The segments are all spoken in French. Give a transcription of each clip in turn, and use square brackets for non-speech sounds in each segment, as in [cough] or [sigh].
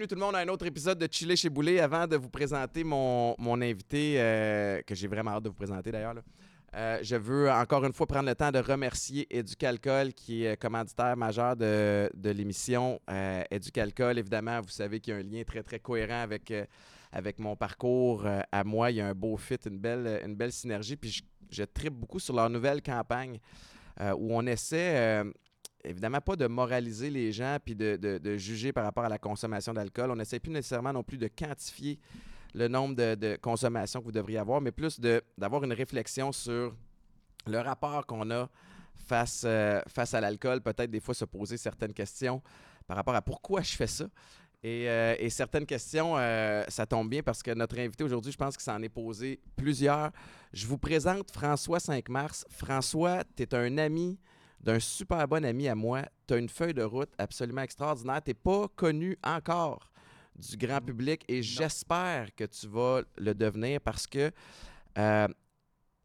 bienvenue tout le monde à un autre épisode de Chiller chez Boulet. Avant de vous présenter mon, mon invité, euh, que j'ai vraiment hâte de vous présenter d'ailleurs, euh, je veux encore une fois prendre le temps de remercier Éducalcool, qui est commanditaire majeur de, de l'émission. Euh, Éducalcool, évidemment, vous savez qu'il y a un lien très, très cohérent avec, euh, avec mon parcours à moi. Il y a un beau fit, une belle, une belle synergie. Puis je, je tripe beaucoup sur leur nouvelle campagne où on essaie, évidemment, pas de moraliser les gens puis de, de- de juger par rapport à la consommation d'alcool. On n'essaie plus nécessairement non plus de quantifier le nombre de, de consommations que vous devriez avoir, mais plus d'avoir une réflexion sur le rapport qu'on a face, euh, face à l'alcool, peut-être des fois se poser certaines questions par rapport à pourquoi je fais ça. Et, euh, certaines questions, euh, ça tombe bien parce que notre invité aujourd'hui, je pense qu'il s'en est posé plusieurs. Je vous présente François 5 mars. François, tu es un ami d'un super bon ami à moi. Tu as une feuille de route absolument extraordinaire. Tu n'es pas connu encore du grand public et j'espère que tu vas le devenir parce que euh,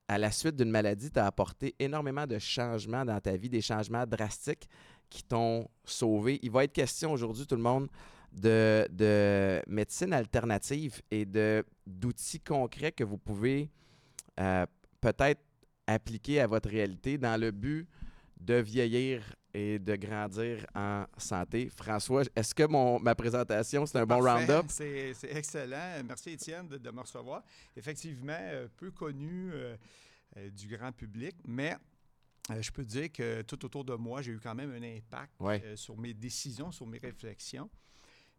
à la suite d'une maladie, tu as apporté énormément de changements dans ta vie, des changements drastiques qui t'ont sauvé. Il va être question aujourd'hui, tout le monde, de, de médecine alternative et de, d'outils concrets que vous pouvez euh, peut-être appliquer à votre réalité dans le but de vieillir et de grandir en santé. François, est-ce que mon, ma présentation, c'est un bon round-up? C'est excellent. Merci, Étienne, de, de me recevoir. Effectivement, euh, peu connu euh, euh, du grand public, mais je peux dire que tout autour de moi, j'ai eu quand même un impact Ouais. euh, sur mes décisions, sur mes réflexions.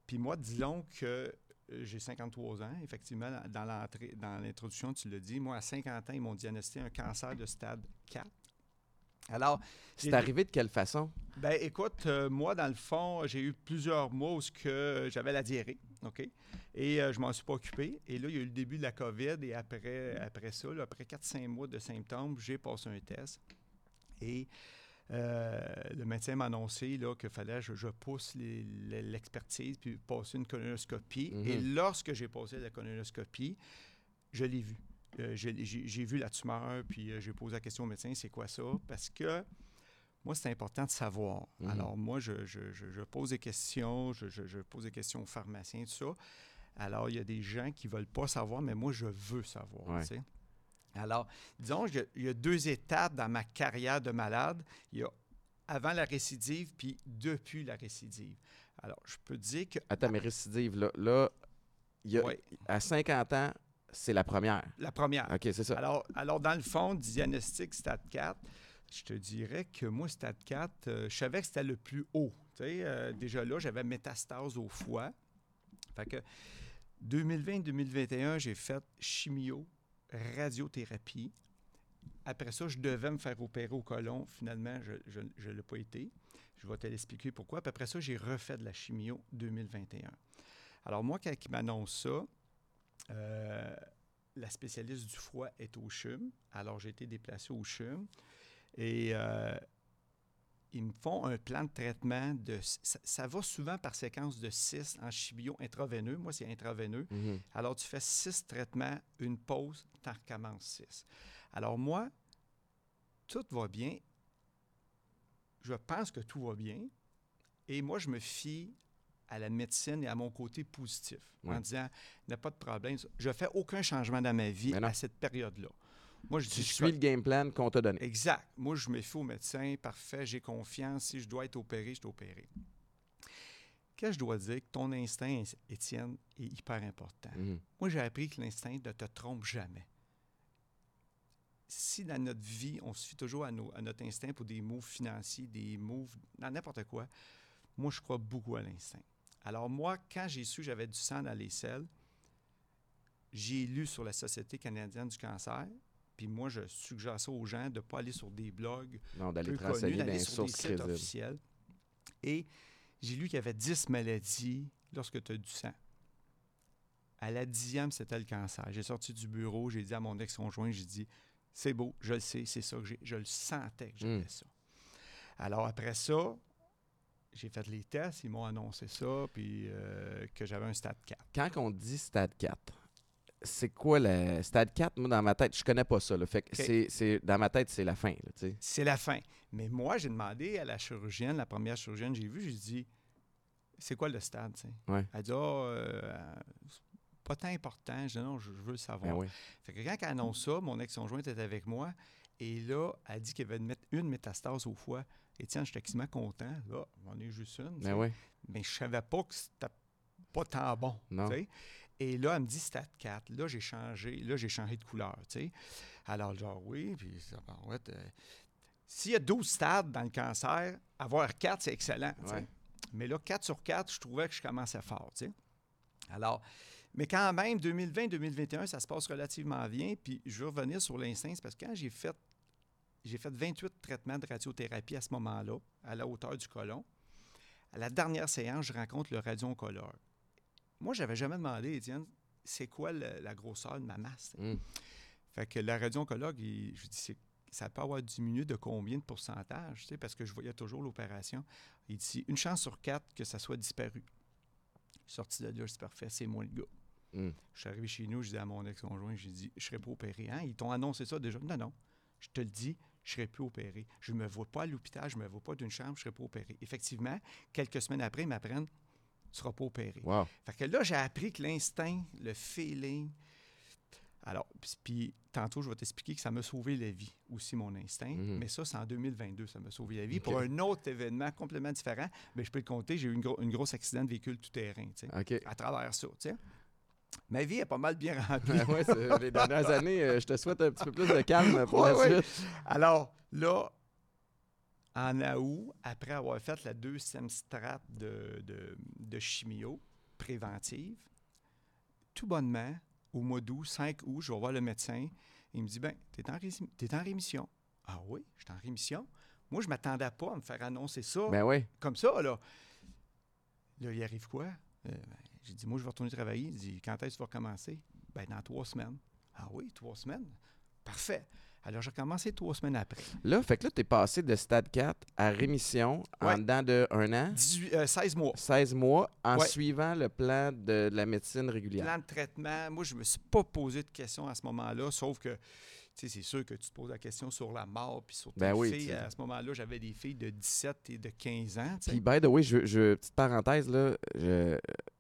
Puis moi, disons que j'ai 53 ans, effectivement, dans- l'introduction, tu l'as dit. Moi, à 50 ans, ils m'ont diagnostiqué un cancer de stade 4. Alors, C'est arrivé de quelle façon? ben, écoute, euh, moi, dans le fond, j'ai eu plusieurs mois où que j'avais la diarrhée, OK? Et euh, je m'en suis pas occupé. Et là, il y a eu le début de la COVID. Et après, après ça, là, après 4-5 mois de symptômes, j'ai passé un test. Et euh, le médecin m'a annoncé qu'il fallait que je, je pousse l'expertise puis passer une colonoscopie. Mhm. Et lorsque j'ai passé la colonoscopie, je l'ai vu. Euh, j'ai vu la tumeur, puis euh, j'ai posé la question au médecin, c'est quoi ça? Parce que moi, c'est important de savoir. Mhm. Alors, moi, je, je- je- je pose des questions, je, pose des questions aux pharmaciens, tout ça. Alors, il y a des gens qui ne veulent pas savoir, mais moi, je veux savoir. Ouais. tu sais. Alors, disons, il y a- il y a deux étapes dans ma carrière de malade. Il y a avant la récidive, puis depuis la récidive. Alors, je peux dire que Attends, mais récidive, là, là il y a- Ouais. à 50 ans, c'est la première. la première. OK, c'est ça. Alors, alors, dans le fond, diagnostic stade 4, je te dirais que moi, stade 4, euh, je savais que c'était le plus haut. Tu sais, euh, déjà là, j'avais métastase au foie. Fait que 2020-2021, j'ai fait chimio, radiothérapie. Après ça, je devais me faire opérer au côlon. Finalement, je ne l'ai pas été. Je vais te l'expliquer pourquoi. Puis après ça, j'ai refait de la chimio 2021. Alors moi, quand il m'annonce ça, euh, la spécialiste du foie est au CHUM. Alors, j'ai été déplacé au CHUM. Et euh, ils me font un plan de traitement de... Ça, ça va souvent par séquence de 6 en chimio intraveineux. Moi, c'est intraveineux. Mhm. Alors, tu fais 6 traitements, une pause, tu en recommences 6. Alors, moi, tout va bien. Je pense que tout va bien. Et moi, je me fie à la médecine et à mon côté positif en disant, il n'y a pas de problème. Je fais aucun changement dans ma vie à cette période-là. Moi, je Tu dis, je suis le game plan qu'on t'a donné. Exact. Moi, je me fie au médecin. Parfait, j'ai confiance. Si je dois être opéré, je suis opéré. Qu'est-ce que je dois dire? Que ton instinct, Étienne, est hyper important. Mhm. Moi, j'ai appris que l'instinct ne te trompe jamais. Si dans notre vie, on se fie toujours à, nos- à notre instinct pour des moves financiers, des moves dans n'importe quoi, moi, je crois beaucoup à l'instinct. Alors moi, quand j'ai su que j'avais du sang dans les selles, j'ai lu sur la Société canadienne du cancer, puis moi, je suggère ça aux gens de ne pas aller sur des blogs Non, d'aller peu connus, d'aller les sur des sites officiels. Et j'ai lu qu'il y avait 10 maladies lorsque tu as du sang. À la dixième, c'était le cancer. J'ai sorti du bureau, j'ai dit à mon ex-conjoint, j'ai dit, c'est beau, je le sais, c'est ça que j'ai. Je le sentais que j'avais Mm. ça. Alors après ça, j'ai fait les tests, ils m'ont annoncé ça, puis euh, que j'avais un stade 4. Quand on dit stade 4, c'est quoi le stade 4 moi dans ma tête, je connais pas ça là. Fait que c'est c'est dans ma tête, c'est la fin là. C'est la fin. Mais moi, j'ai demandé à la chirurgienne, la première chirurgienne que j'ai vue, j'ai dit c'est quoi le stade? Ouais. Elle dit, ah, euh, pas tant important. Je dis, non, je, je veux le savoir. Ben oui. Fait que quand elle annonce ça, mon ex-conjointe était avec moi. Et là, elle dit qu'elle va mettre une métastase au foie. Étienne, j'étais quasiment content. Là, j'en ai juste une. tu sais. Ben oui. Mais je savais pas que c'était pas tant bon. Et là, elle me dit stade 4. Là, j'ai changé. Là, j'ai changé de couleur. Alors, genre, oui. Puis, ça, ben, ouais, s'il y a 12 stades dans le cancer, avoir 4, c'est excellent. Ouais. Mais là, 4 sur 4, je trouvais que je commençais fort. Alors, mais quand même, 2020-2021, ça se passe relativement bien. Puis je veux revenir sur l'instinct, parce que quand j'ai fait, j'ai fait 28 traitements de radiothérapie à ce moment-là, à la hauteur du côlon, à la dernière séance, je rencontre le radio-oncologue. Moi, je n'avais jamais demandé, Étienne, c'est quoi le- la grosseur de ma masse? Mm. Fait que le radio-oncologue, il- je lui dis, ça peut avoir diminué de combien de pourcentage? tu sais, Parce que je voyais toujours l'opération. Il dit, une chance sur quatre que ça soit disparu. Sorti de là, c'est parfait, c'est moi le gars. Mm. Je suis arrivé chez nous, je dis à mon ex-conjoint, j'ai dit, je ne serai pas opéré. Hein? Ils t'ont annoncé ça déjà? Non, non. Je te le dis, je ne serai plus opéré. Je ne me vois pas à l'hôpital, je ne me vois pas d'une chambre, je ne serai pas opéré. Effectivement, quelques semaines après, ils m'apprennent, tu ne seras pas opéré. Wow. Fait que là, j'ai appris que l'instinct, le feeling. Alors, puis- tantôt, je vais t'expliquer que ça m'a sauvé la vie aussi, mon instinct. Mhm. Mais ça, c'est en 2022, ça m'a sauvé la vie. Pour un autre événement complètement différent, mais je peux le compter, j'ai eu une une grosse accident de véhicule tout-terrain, tu sais, à travers ça, tu sais. Ma vie est pas mal bien [laughs] remplie. Ben ouais, les dernières années, euh, je te souhaite un petit peu plus de calme [laughs] pour Ouais, la ouais. suite. Alors, là, en août, après avoir fait la deuxième strate de, de, de chimio préventive, tout bonnement, au mois d'août, 5 août, je vais voir le médecin. Il me dit Ben, tu es, en rémission. Ah oui, je suis en rémission. Moi, je ne m'attendais pas à me faire annoncer ça Ben oui. comme ça, là. Là, il arrive quoi? Euh, ben, j'ai dit, moi, je vais retourner travailler. Il dit, quand est-ce que tu vas recommencer? Ben, dans trois semaines. Ah oui, trois semaines? Parfait. Alors, j'ai recommencé trois semaines après. Là, fait que là, tu es passé de stade 4 à rémission en dedans de un an, 18, euh, 16 mois. 16 mois, en Ouais. suivant le plan de, de la médecine régulière. Plan de traitement. Moi, je ne me suis pas posé de questions à ce moment-là, sauf que, tu sais, c'est sûr que tu te poses la question sur la mort, puis sur tes Ben oui, filles. À ce moment-là, j'avais des filles de 17 et de 15 ans. Puis, by the way, je, je- petite parenthèse, là, je,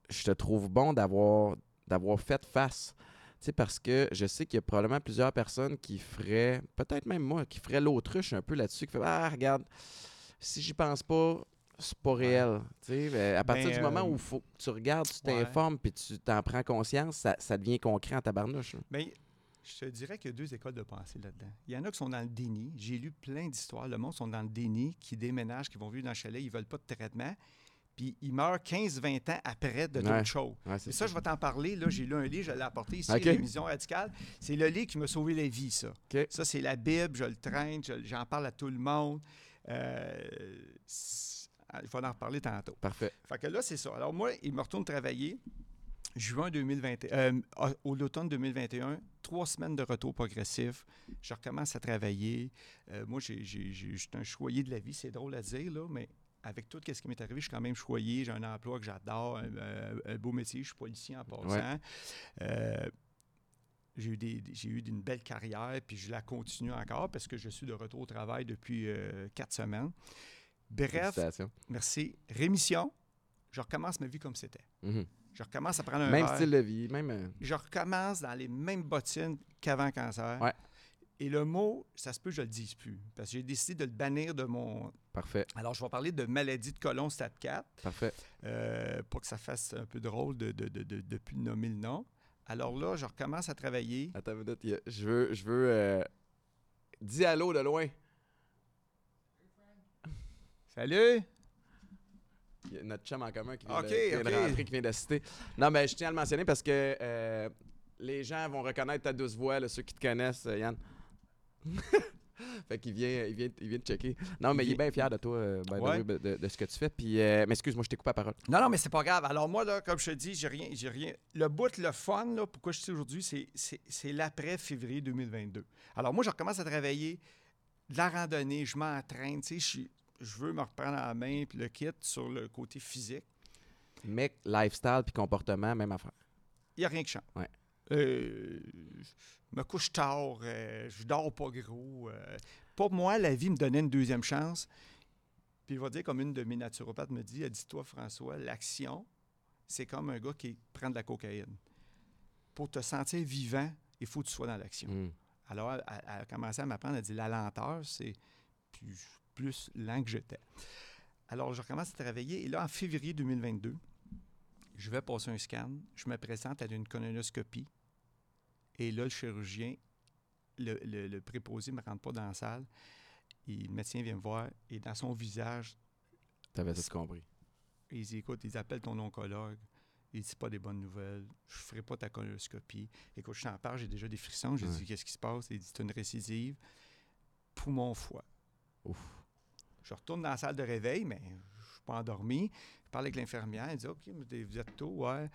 je te trouve bon d'avoir d'avoir fait face. Tu sais, parce que je sais qu'il y a probablement plusieurs personnes qui feraient, peut-être même moi, qui feraient l'autruche un peu là-dessus, qui fait Ah, regarde, si j'y pense pas, c'est pas réel. Tu sais, ben, à partir du moment euh, où faut que tu regardes, tu ouais. t'informes, puis tu t'en prends conscience, ça, ça devient concret en tabarnouche. Bien, je te dirais qu'il y a deux écoles de pensée là-dedans. Il y en a qui sont dans le déni. J'ai lu plein d'histoires. Le monde sont dans le déni, qui déménagent, qui vont vivre dans le chalet, ils veulent pas de traitement. Puis ils meurent 15-20 ans après de d'autres Ouais. choses. Ouais, c'est Et ça, je vais t'en parler. Là, j'ai lu un livre, je l'ai apporté ici, OK. L'émission radicale. C'est le livre qui m'a sauvé la vie, ça. Ça, c'est la Bible, je le traîne, je- j'en parle à tout le monde. Euh, il faut en reparler tantôt. Parfait. Fait que là, c'est ça. Alors moi, il me retourne travailler. Juin 2021, euh, au l'automne 2021, trois semaines de retour progressif. Je recommence à travailler. Euh, moi, j'ai, un choyé de la vie, c'est drôle à dire, là, mais avec tout ce qui m'est arrivé, je suis quand même choyé. J'ai un emploi que j'adore, un, un- un beau métier. Je suis policier en passant. Ouais. Euh, j'ai eu, des, j'ai eu une belle carrière, puis je la continue encore parce que je suis de retour au travail depuis euh, quatre semaines. Bref, merci. Rémission, je recommence ma vie comme c'était. Mhm. Je recommence à prendre un Même verre. style de vie, même. euh, Je recommence dans les mêmes bottines qu'avant cancer. Ouais. Et le mot, ça se peut que je le dise plus. Parce que j'ai décidé de le bannir de mon. Parfait. Alors, je vais parler de maladie de colon stade 4, Parfait. euh, pour que ça fasse un peu drôle de de, de, de- de plus nommer le nom. Alors là, je recommence à travailler. Attends une minute. Je veux. Je veux euh, Dis allô de loin. Salut! Il y a notre chum en commun qui vient, Ok, de, qui vient de rentrer, qui vient d'assister. Non, mais je tiens à le mentionner parce que euh, les gens vont reconnaître ta douce voix, là, ceux qui te connaissent, euh, Yann. [laughs] [laughs] fait qu'il vient, il vient, il vient de checker. Non, mais il, Il est bien fier de toi, euh, by the Ouais. way, de, de ce que tu fais. Puis, euh, mais excuse-moi, je t'ai coupé la parole. Non, non, mais c'est pas grave. Alors moi, là, comme je te dis, j'ai rien, j'ai rien. Le bout, le fun, là, pourquoi je suis aujourd'hui, c'est, c'est, c'est l'après-février 2022. Alors moi, je recommence à travailler de la randonnée, je m'entraîne, tu sais, je, veux me reprendre en main, puis le kit sur le côté physique. Mec, lifestyle puis comportement, même affaire. Il n'y a rien qui change. Ouais. Euh, je me couche tard, euh, je dors pas gros. euh. pour moi, la vie me donnait une deuxième chance. Puis il va dire, comme une de mes naturopathes me dit, elle dit, toi, François, l'action, c'est comme un gars qui prend de la cocaïne. Pour te sentir vivant, il faut que tu sois dans l'action. Mm. Alors, elle, elle a commencé à m'apprendre, elle dit, la lenteur, c'est plus, plus lent que j'étais. Alors, je recommence à travailler. Et là, en février 2022, je vais passer un scan. Je me présente à une colonoscopie. Et là, le chirurgien, le, le- le préposé ne me rentre pas dans la salle. Et le médecin vient me voir. Et dans son visage, T'avais tout compris. il dit Écoute, ils appellent ton oncologue. Il dit pas des bonnes nouvelles. Je ferai pas ta colonoscopie. Écoute, je t'en parle, j'ai déjà des frissons. J'ai Ouais. dit Qu'est-ce qui se passe? Il dit C'est une récidive. Poumon foie. Ouf. Je retourne dans la salle de réveil, mais je ne suis pas endormi. Je parle avec l'infirmière. Elle dit OK, vous êtes tôt, ouais.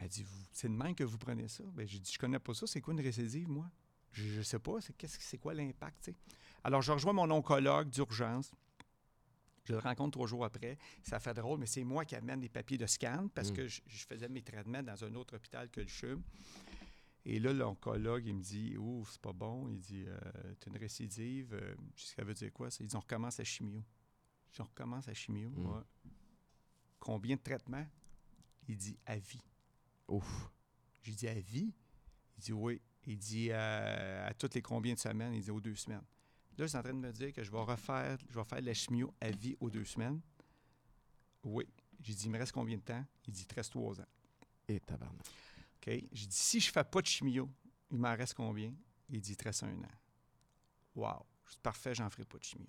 Elle dit C'est de même que vous prenez ça? Ben, J'ai dit Je connais pas ça. C'est quoi une récidive, moi? Je ne sais pas. C'est qu'est-ce que- c'est quoi l'impact? Alors, je rejoins mon oncologue d'urgence. Je le rencontre trois jours après. Ça fait drôle, mais c'est moi qui amène les papiers de scan parce Mm. que je, je faisais mes traitements dans un autre hôpital que le CHUM. Et là, l'oncologue, il me dit Ouf, c'est pas bon. Il dit euh, une récidive. Euh, je sais ça veut dire quoi ça? Il dit On recommence la chimio. Je dis On recommence chimio. Mm. Ouais. Combien de traitements? Il dit À vie. Ouf. J'ai dit À vie? Il dit Oui. Il dit euh, À toutes les combien de semaines? Il dit Aux deux semaines. Là, c'est en train de me dire que je vais refaire, je vais faire de la chimio à vie aux deux semaines. Oui. J'ai dit Il me reste combien de temps? Il dit Il te reste trois ans. Et tabarnak. OK? J'ai dit, si je ne fais pas de chimio, il m'en reste combien? Il dit, il te reste un an. Wow! Je dis, parfait, j'en ferai pas de chimio.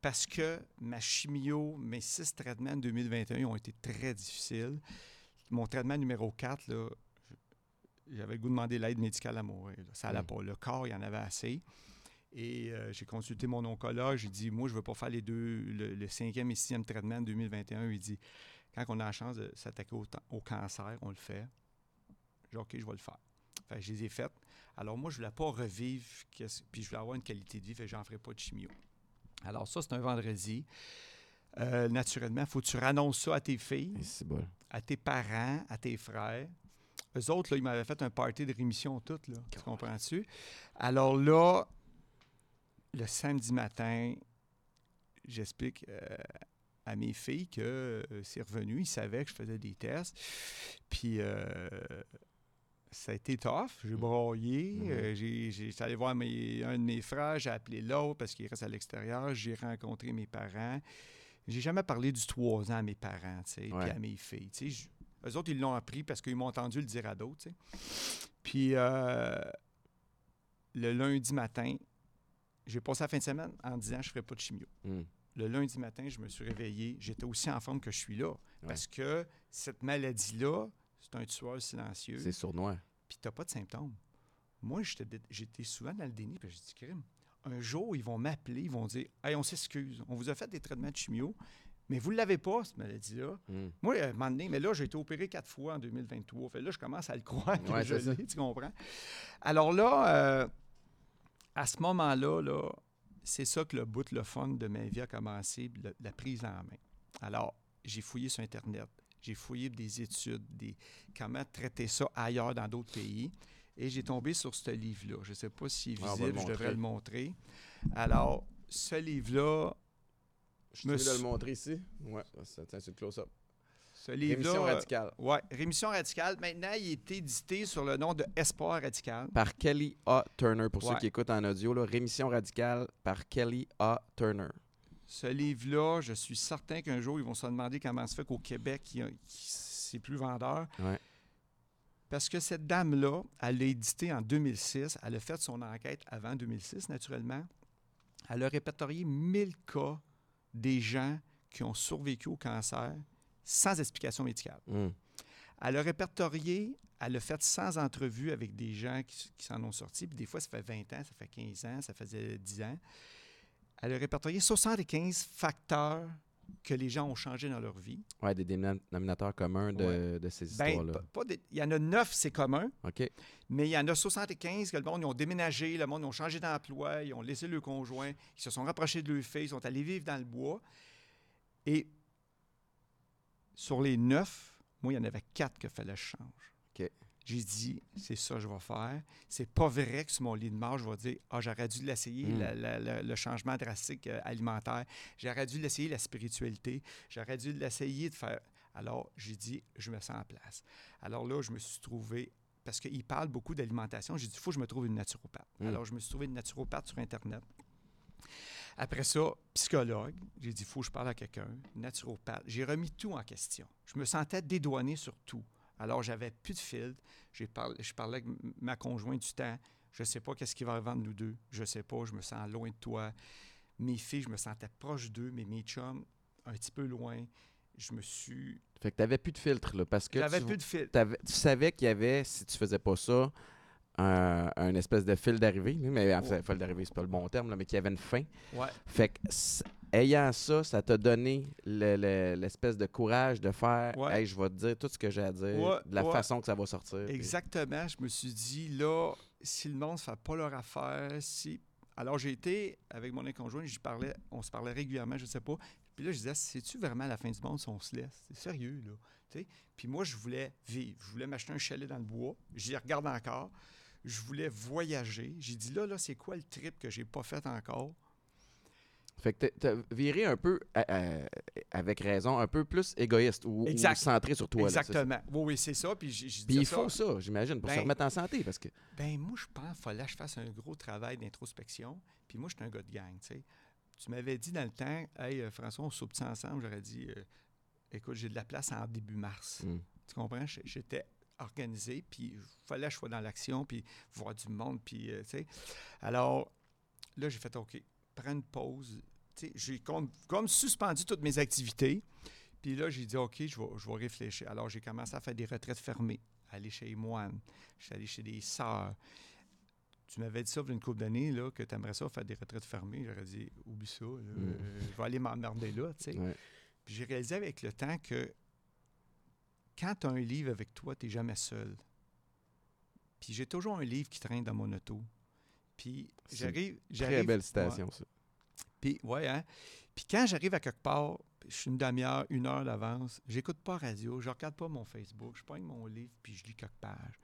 Parce que ma chimio, mes six traitements en 2021 ont été très difficiles. Mon traitement numéro 4, là, j'avais le goût de demander l'aide médicale à mourir. là. Ça n'allait Mm. pas. Le corps, il y en avait assez. Et euh, j'ai consulté mon oncologue. J'ai dit, moi, je ne veux pas faire les deux, le, le cinquième et sixième traitement en 2021. Il dit, quand on a la chance de s'attaquer au, cancer, on le fait. J'ai dit, OK, je vais le faire. Fait que je les ai faites. Alors, moi, je ne voulais pas revivre, puis je voulais avoir une qualité de vie, fait que j'en ferai pas de chimio. Alors, ça, c'est un vendredi. Euh, naturellement, il faut que tu annonces ça à tes filles, c'est bon. À tes parents, à tes frères. Eux autres, là, ils m'avaient fait un party de rémission toute, là. Tu comprends-tu? Alors là, le samedi matin, j'explique euh, à mes filles que euh, c'est revenu. Ils savaient que je faisais des tests. Puis euh, ça a été tough. J'ai broyé. Mhm. Euh, j'ai, j'ai- j'étais allé voir mes- un de mes frères. J'ai appelé l'autre parce qu'il reste à l'extérieur. J'ai rencontré mes parents. J'ai jamais parlé du trois ans à mes parents, tu sais, Ouais. puis à mes filles. tu sais. Eux autres, ils l'ont appris parce qu'ils m'ont entendu le dire à d'autres. tu sais. Puis euh, le lundi matin, j'ai passé la fin de semaine en disant je ne ferai pas de chimio. Mm. Le lundi matin, je me suis réveillé. J'étais aussi en forme que je suis là. Parce que cette maladie-là, c'est un tueur silencieux. C'est sournois. Puis tu n'as pas de symptômes. Moi, j'étais souvent dans le déni. Puis je dis, crime. Un jour, ils vont m'appeler, ils vont dire Hey, on s'excuse. On vous a fait des traitements de chimio, mais vous ne l'avez pas, cette maladie-là. Mm. Moi, à un moment donné, mais là, j'ai été opéré quatre fois en 2023. Fait là, je commence à le croire que Ouais, je l'ai, tu comprends? Alors là, euh, à ce moment-là, là, c'est ça que le bout, le fun de ma vie a commencé, le- la prise en main. Alors, j'ai fouillé sur Internet, j'ai fouillé des études, des, comment traiter ça ailleurs dans d'autres pays, et j'ai tombé sur ce livre-là. Je ne sais pas s'il est on va le visible, je devrais le montrer. Alors, ce livre-là, Je Me suis de suis- le montrer ici. Ouais, ça tient sur le close-up. ce livre-là... Rémission euh, radicale. Oui, Rémission radicale. Maintenant, il est édité sur le nom de Espoir radical. Par Kelly A. Turner, pour ceux qui écoutent en audio. Là, Rémission radicale par Kelly A. Turner. Ce livre-là, je suis certain qu'un jour, ils vont se demander comment se fait qu'au Québec, il c'est plus vendeur. Ouais. Parce que cette dame-là, elle l'a édité en 2006. Elle a fait son enquête avant 2006, naturellement. Elle a répertorié 1000 cas des gens qui ont survécu au cancer sans explication médicale. Mm. Elle a répertorié, elle a fait 100 entrevues avec des gens qui, qui s'en ont sorti. Puis des fois, ça fait 20 ans, ça fait 15 ans, ça faisait 10 ans. Elle a répertorié 75 facteurs que les gens ont changé dans leur vie. Ouais, des dénominateurs communs de, de ces Ben, histoires-là. des- il y en a 9, c'est commun, OK. mais il y en a 75 que le monde, ils ont déménagé, le monde, ils ont changé d'emploi, ils ont laissé le conjoint, ils se sont rapprochés de leur fille, ils sont allés vivre dans le bois. Et sur les 9, moi, il y en avait 4 que fallait que je change. OK. J'ai dit, c'est ça que je vais faire. C'est pas vrai que sur mon lit de mort, je vais dire, ah, j'aurais dû l'essayer, Mm. la- la- la- le changement drastique euh, alimentaire. J'aurais dû l'essayer, la spiritualité. J'aurais dû l'essayer de faire. Alors, j'ai dit, je me sens en place. Alors là, je me suis trouvé, parce qu'il parle beaucoup d'alimentation, j'ai dit, il faut que je me trouve une naturopathe. Mm. Alors, je me suis trouvé une naturopathe sur Internet. Après ça, psychologue. J'ai dit, il faut que je parle à quelqu'un. Naturopathe. J'ai remis tout en question. Je me sentais dédouané sur tout. Alors, j'avais plus de filtre. Parlé, je parlais avec ma conjointe du temps. Je ne sais pas qu'est-ce qui va arriver entre nous deux. Je ne sais pas. Je me sens loin de toi. Mes filles, je me sentais proche d'eux, mais mes chums, un petit peu loin. Je me suis. Fait que t'avais plus de filtre, là, parce que J'avais tu, plus de filtre. tu savais qu'il y avait, si tu faisais pas ça, un, un espèce de fil d'arrivée. Mais en fait, Ouais. fil d'arrivée, c'est pas le bon terme, là, mais qu'il y avait une fin. Ouais. Fait que, ayant ça, ça t'a donné le- le- l'espèce de courage de faire Ouais. Hey, je vais te dire tout ce que j'ai à dire, Ouais, de la ouais. façon que ça va sortir. puis- Exactement. Je me suis dit, là, si le monde ne fait pas leur affaire, si. Alors, j'ai été avec mon conjoint, j'y parlais, on se parlait régulièrement, je ne sais pas. Puis là, je disais, c'est-tu vraiment la fin du monde si on se laisse? C'est sérieux, là. Puis moi, je voulais vivre. Je voulais m'acheter un chalet dans le bois. J'y regarde encore. Je voulais voyager. J'ai dit, là, là, c'est quoi le trip que j'ai pas fait encore? Fait que t'as- viré un peu, avec raison, un peu plus égoïste ou, ou centré sur toi. là. Exactement. Oui, oui, c'est ça. Puis, j'ai- je Puis il faut ça, j'imagine, pour se Ben, remettre en santé, parce que Ben moi, je pense qu'il fallait que je fasse un gros travail d'introspection. Puis moi, je suis un gars de gang, tu sais. Tu m'avais dit dans le temps, « Hey, euh, François, on soupe ensemble? » J'aurais dit, euh, Écoute, j'ai de la place en début mars. hmm, Tu comprends? J- J'étais organisé, puis il fallait que je sois dans l'action, puis voir du monde, puis, euh, tu sais. Alors, là, j'ai fait, OK, prends une pause. Tu sais, j'ai comme, comme suspendu toutes mes activités. Puis là, j'ai dit, OK, je vais, je vais réfléchir. Alors, j'ai commencé à faire des retraites fermées, aller chez les moines, je suis allé chez des sœurs. Tu m'avais dit ça il y a une couple d'années, là, que tu aimerais ça faire des retraites fermées. J'aurais dit, oublie ça, là, Mm. euh, je vais aller m'emmerder là, tu sais. ouais. Puis j'ai réalisé avec le temps que quand tu as un livre avec toi, tu n'es jamais seul. Puis j'ai toujours un livre qui traîne dans mon auto. Puis j'arrive. Très belle citation, ça. Puis, ouais, hein? Puis quand j'arrive à quelque part, je suis une demi-heure, une heure d'avance, j'écoute pas radio, je regarde pas mon Facebook, je prends mon livre puis je lis quelques pages.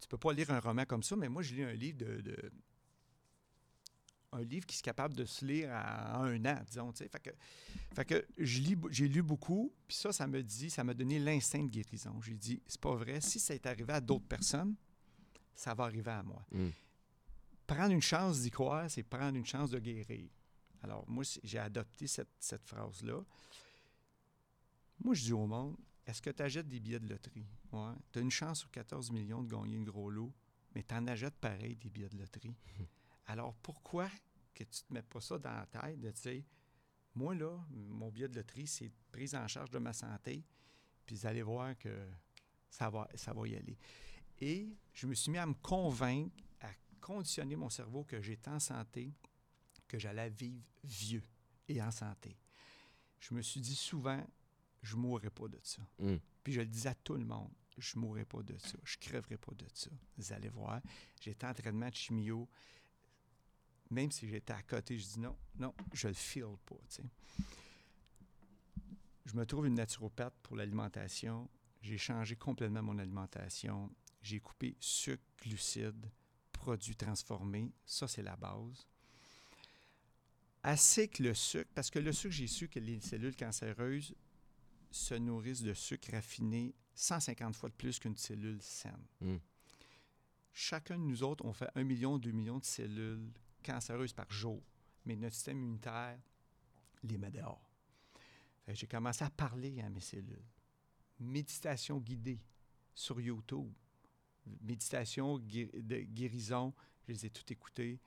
Tu peux pas lire un roman comme ça, mais moi, je lis un livre de. de- un livre qui est capable de se lire en, un an, disons. Fait que, fait que je lis, b- j'ai lu beaucoup, puis ça, ça me dit, ça m'a donné l'instinct de guérison. J'ai dit, c'est pas vrai, si ça est arrivé à d'autres personnes, ça va arriver à moi Hmm. prendre une chance d'y croire, c'est prendre une chance de guérir. Alors, moi, j'ai adopté cette, cette phrase-là. Moi, je dis au monde, est-ce que tu achètes des billets de loterie? Ouais. Tu as une chance sur 14 millions de gagner une gros lot, mais tu en achètes pareil des billets de loterie. [laughs] Alors, pourquoi que tu te mets pas ça dans la tête de, tu sais, moi, là, mon billet de loterie, c'est prise en charge de ma santé, puis vous allez voir que ça va, ça va y aller. Et je me suis mis à me convaincre, à conditionner mon cerveau que j'étais en santé, que j'allais vivre vieux et en santé. Je me suis dit souvent, je ne mourrai pas de ça. Hmm. Puis je le disais à tout le monde, je ne mourrai pas de ça, je ne crèverai pas de ça. Vous allez voir, j'étais en entraînement de chimio, même si j'étais à côté, je dis non, non, je le file pas, tu sais. Je me trouve une naturopathe pour l'alimentation. J'ai changé complètement mon alimentation. J'ai coupé sucre, glucides, produits transformés. Ça, c'est la base. Assez que le sucre, parce que le sucre, j'ai su que les cellules cancéreuses se nourrissent de sucre raffiné 150 fois de plus qu'une cellule saine. Mm. Chacun de nous autres, on fait 1 million, 2 millions de cellules cancéreuses par jour, mais notre système immunitaire les met dehors. J'ai commencé à parler à mes cellules. Méditation guidée sur YouTube. Méditation de guérison, je les ai toutes écoutées.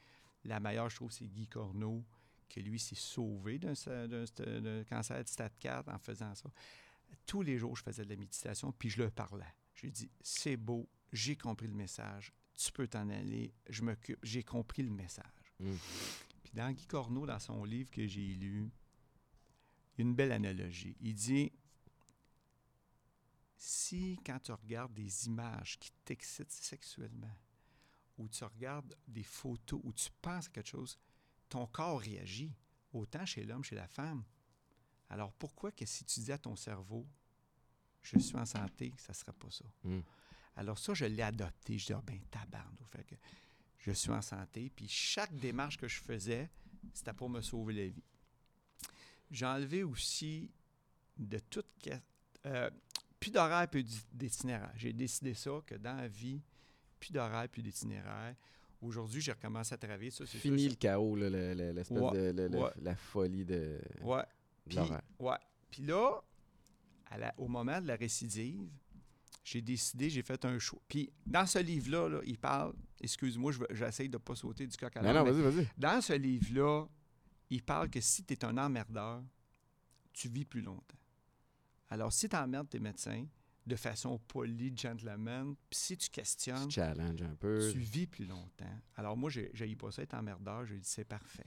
La meilleure, je trouve, c'est Guy Corneau, que lui s'est sauvé d'un cancer de stade 4 en faisant ça. Tous les jours, je faisais de la méditation, puis je leur parlais. Je lui dis, c'est beau, j'ai compris le message, tu peux t'en aller, je m'occupe, j'ai compris le message. Mm. Puis dans Guy Corneau, dans son livre que j'ai lu, il y a une belle analogie. Il dit si quand tu regardes des images qui t'excitent sexuellement, ou tu regardes des photos, ou tu penses à quelque chose, ton corps réagit, autant chez l'homme, chez la femme. Alors pourquoi que si tu dis à ton cerveau, je suis en santé, ça ne serait pas ça? Mm. Alors ça, je l'ai adopté. Je dis, ah ben, tabarnou. Fait que je suis en santé. Puis chaque démarche que je faisais, c'était pour me sauver la vie. J'ai enlevé aussi de toute... euh, plus d'horaire, plus d'itinéraire. J'ai décidé ça, que dans la vie, plus d'horaire, plus d'itinéraire. Aujourd'hui, j'ai recommencé à travailler. Ça, c'est Fini sûr, le chaos, l'espèce Ouais, de le- le- ouais. la folie de, Ouais. Puis, ouais. Puis là, à la- au moment de la récidive, j'ai décidé, j'ai fait un choix. Puis dans ce livre-là, là, il parle, excuse-moi, j'essaye de ne pas sauter du coq à Non, l'âne, non, mais vas-y, vas-y. dans ce livre-là, il parle que si tu es un emmerdeur, tu vis plus longtemps. Alors, si tu emmerdes tes médecins de façon polie, gentleman, puis si tu questionnes, Tu un peu. tu vis plus longtemps. Alors, moi, j'ai j'ai pas ça être emmerdeur, j'ai dit c'est parfait.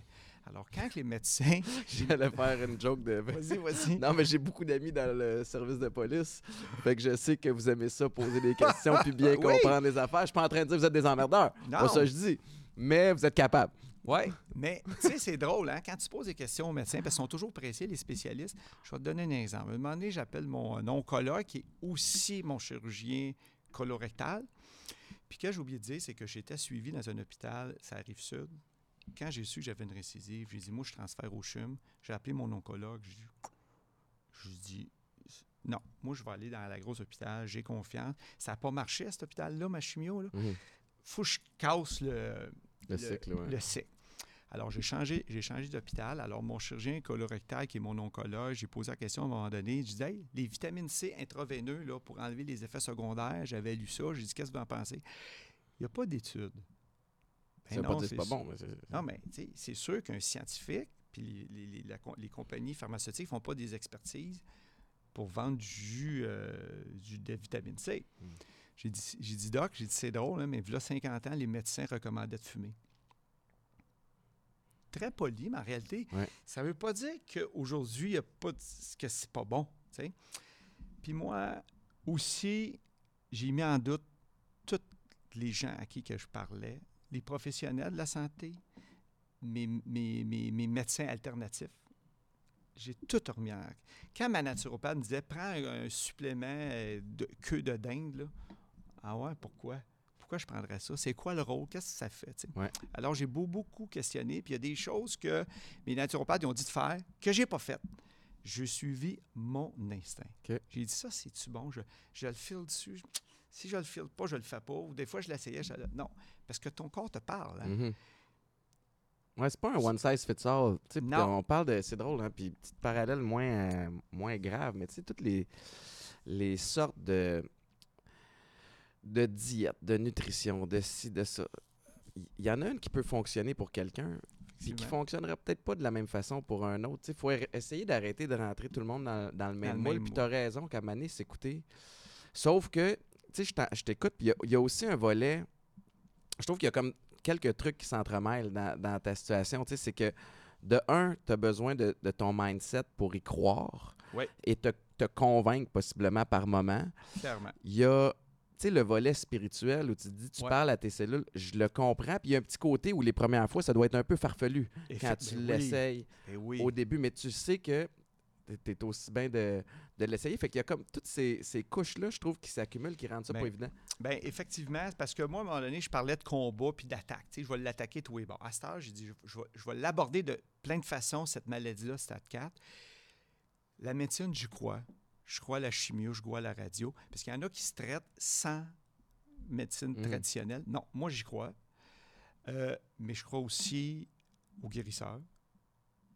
Alors, quand les médecins. [laughs] J'allais faire une joke de. Vas-y, vas-y. Non, mais j'ai beaucoup d'amis dans le service de police. Fait que je sais que vous aimez ça, poser des questions puis bien [laughs] Oui. comprendre les affaires. Je suis pas en train de dire que vous êtes des emmerdeurs. Non. Pas ça je dis. Mais vous êtes capable. Oui, mais tu sais, c'est drôle, hein? Quand tu poses des questions aux médecins, parce qu'ils sont toujours pressés, les spécialistes, je vais te donner un exemple. À un moment donné, j'appelle mon euh, oncologue, qui est aussi mon chirurgien colorectal. Puis, ce que j'ai oublié de dire, c'est que j'étais suivi dans un hôpital, ça arrive sud. Quand j'ai su que j'avais une récidive, j'ai dit, moi, je transfère au CHUM. J'ai appelé mon oncologue. J'ai dit, je dis, non, moi, je vais aller dans la grosse hôpital, j'ai confiance. Ça n'a pas marché à cet hôpital-là, ma chimio. Là. Mhm. faut que je casse le, Le cycle, ouais. le cycle. Alors, j'ai changé, j'ai changé d'hôpital. Alors, mon chirurgien colorectal, qui est mon oncologue, j'ai posé la question à un moment donné. Je disais, hey, les vitamines C intraveineux là, pour enlever les effets secondaires, j'avais lu ça. J'ai dit, qu'est-ce que vous en pensez? Il n'y a pas d'études. Ben ça veut pas dire que bon. mais Non, mais c'est sûr qu'un scientifique, puis les, les- les- les compagnies pharmaceutiques ne font pas des expertises pour vendre du jus, euh, du- de vitamine C. Mm. J'ai dit, dit, Doc, j'ai dit, c'est drôle, hein, mais là, 50 ans, les médecins recommandaient de fumer. Très poli, mais en réalité, Ouais. ça ne veut pas dire qu'aujourd'hui, pas de- que c'est pas bon. Puis moi, aussi, j'ai mis en doute tous les gens à qui que je parlais, les professionnels de la santé, mes, mes- mes- mes médecins alternatifs. J'ai tout remis en... Quand ma naturopathe me disait « Prends un, supplément euh, de queue de dinde, là. Ah ouais, pourquoi? Pourquoi je prendrais ça? C'est quoi le rôle? Qu'est-ce que ça fait? Ouais. Alors, j'ai beau- beaucoup questionné, puis il y a des choses que mes naturopathes ont dit de faire que j'ai pas faites. J'ai suivi mon instinct. J'ai dit ça, c'est-tu bon? Je, je le file dessus. Si je le file pas, je le fais pas. Ou des fois, je l'essayais. Je... Non, parce que ton corps te parle. hein. Mhm. Ouais, c'est pas un one size fits all. On parle de. C'est drôle, hein? Puis, petit parallèle moins, euh, moins grave, mais tu sais, toutes les, les sortes de. de diète, de nutrition, de ci, de ça. Il y en a une qui peut fonctionner pour quelqu'un, puis qui fonctionnerait peut-être pas de la même façon pour un autre. Il faut er- essayer d'arrêter de rentrer tout le monde dans, dans le même le moule. Puis moule. tu as raison qu'à Mané, s'écouter. Sauf que, tu sais, je t'écoute, puis il y a- il y, a aussi un volet. Je trouve qu'il y a comme quelques trucs qui s'entremêlent dans, dans ta situation. Tu sais, c'est que, de un, tu as besoin de, de ton mindset pour y croire Ouais. et te, te convaincre possiblement par moment. Clairement. Il y a le volet spirituel où tu te dis, tu Ouais. parles à tes cellules, je le comprends. Puis il y a un petit côté où les premières fois, ça doit être un peu farfelu quand tu ben oui, l'essayes ben oui. au début, mais tu sais que tu es aussi bien de, de l'essayer. Fait qu'il y a comme toutes ces, ces couches-là, je trouve, qui s'accumulent, qui rendent ça Ben, pas évident. Ben effectivement, parce que moi, à un moment donné, je parlais de combat puis d'attaque. Tu sais, je vais l'attaquer tous les bords. À cette heure, j'ai dit, je, je vais, je vais l'aborder de plein de façons, cette maladie-là, stade 4. La médecine, j'y crois. Je crois à la chimio, je crois à la radio. Parce qu'il y en a qui se traitent sans médecine Mhm. traditionnelle. Non, moi, j'y crois. Euh, mais je crois aussi aux guérisseurs.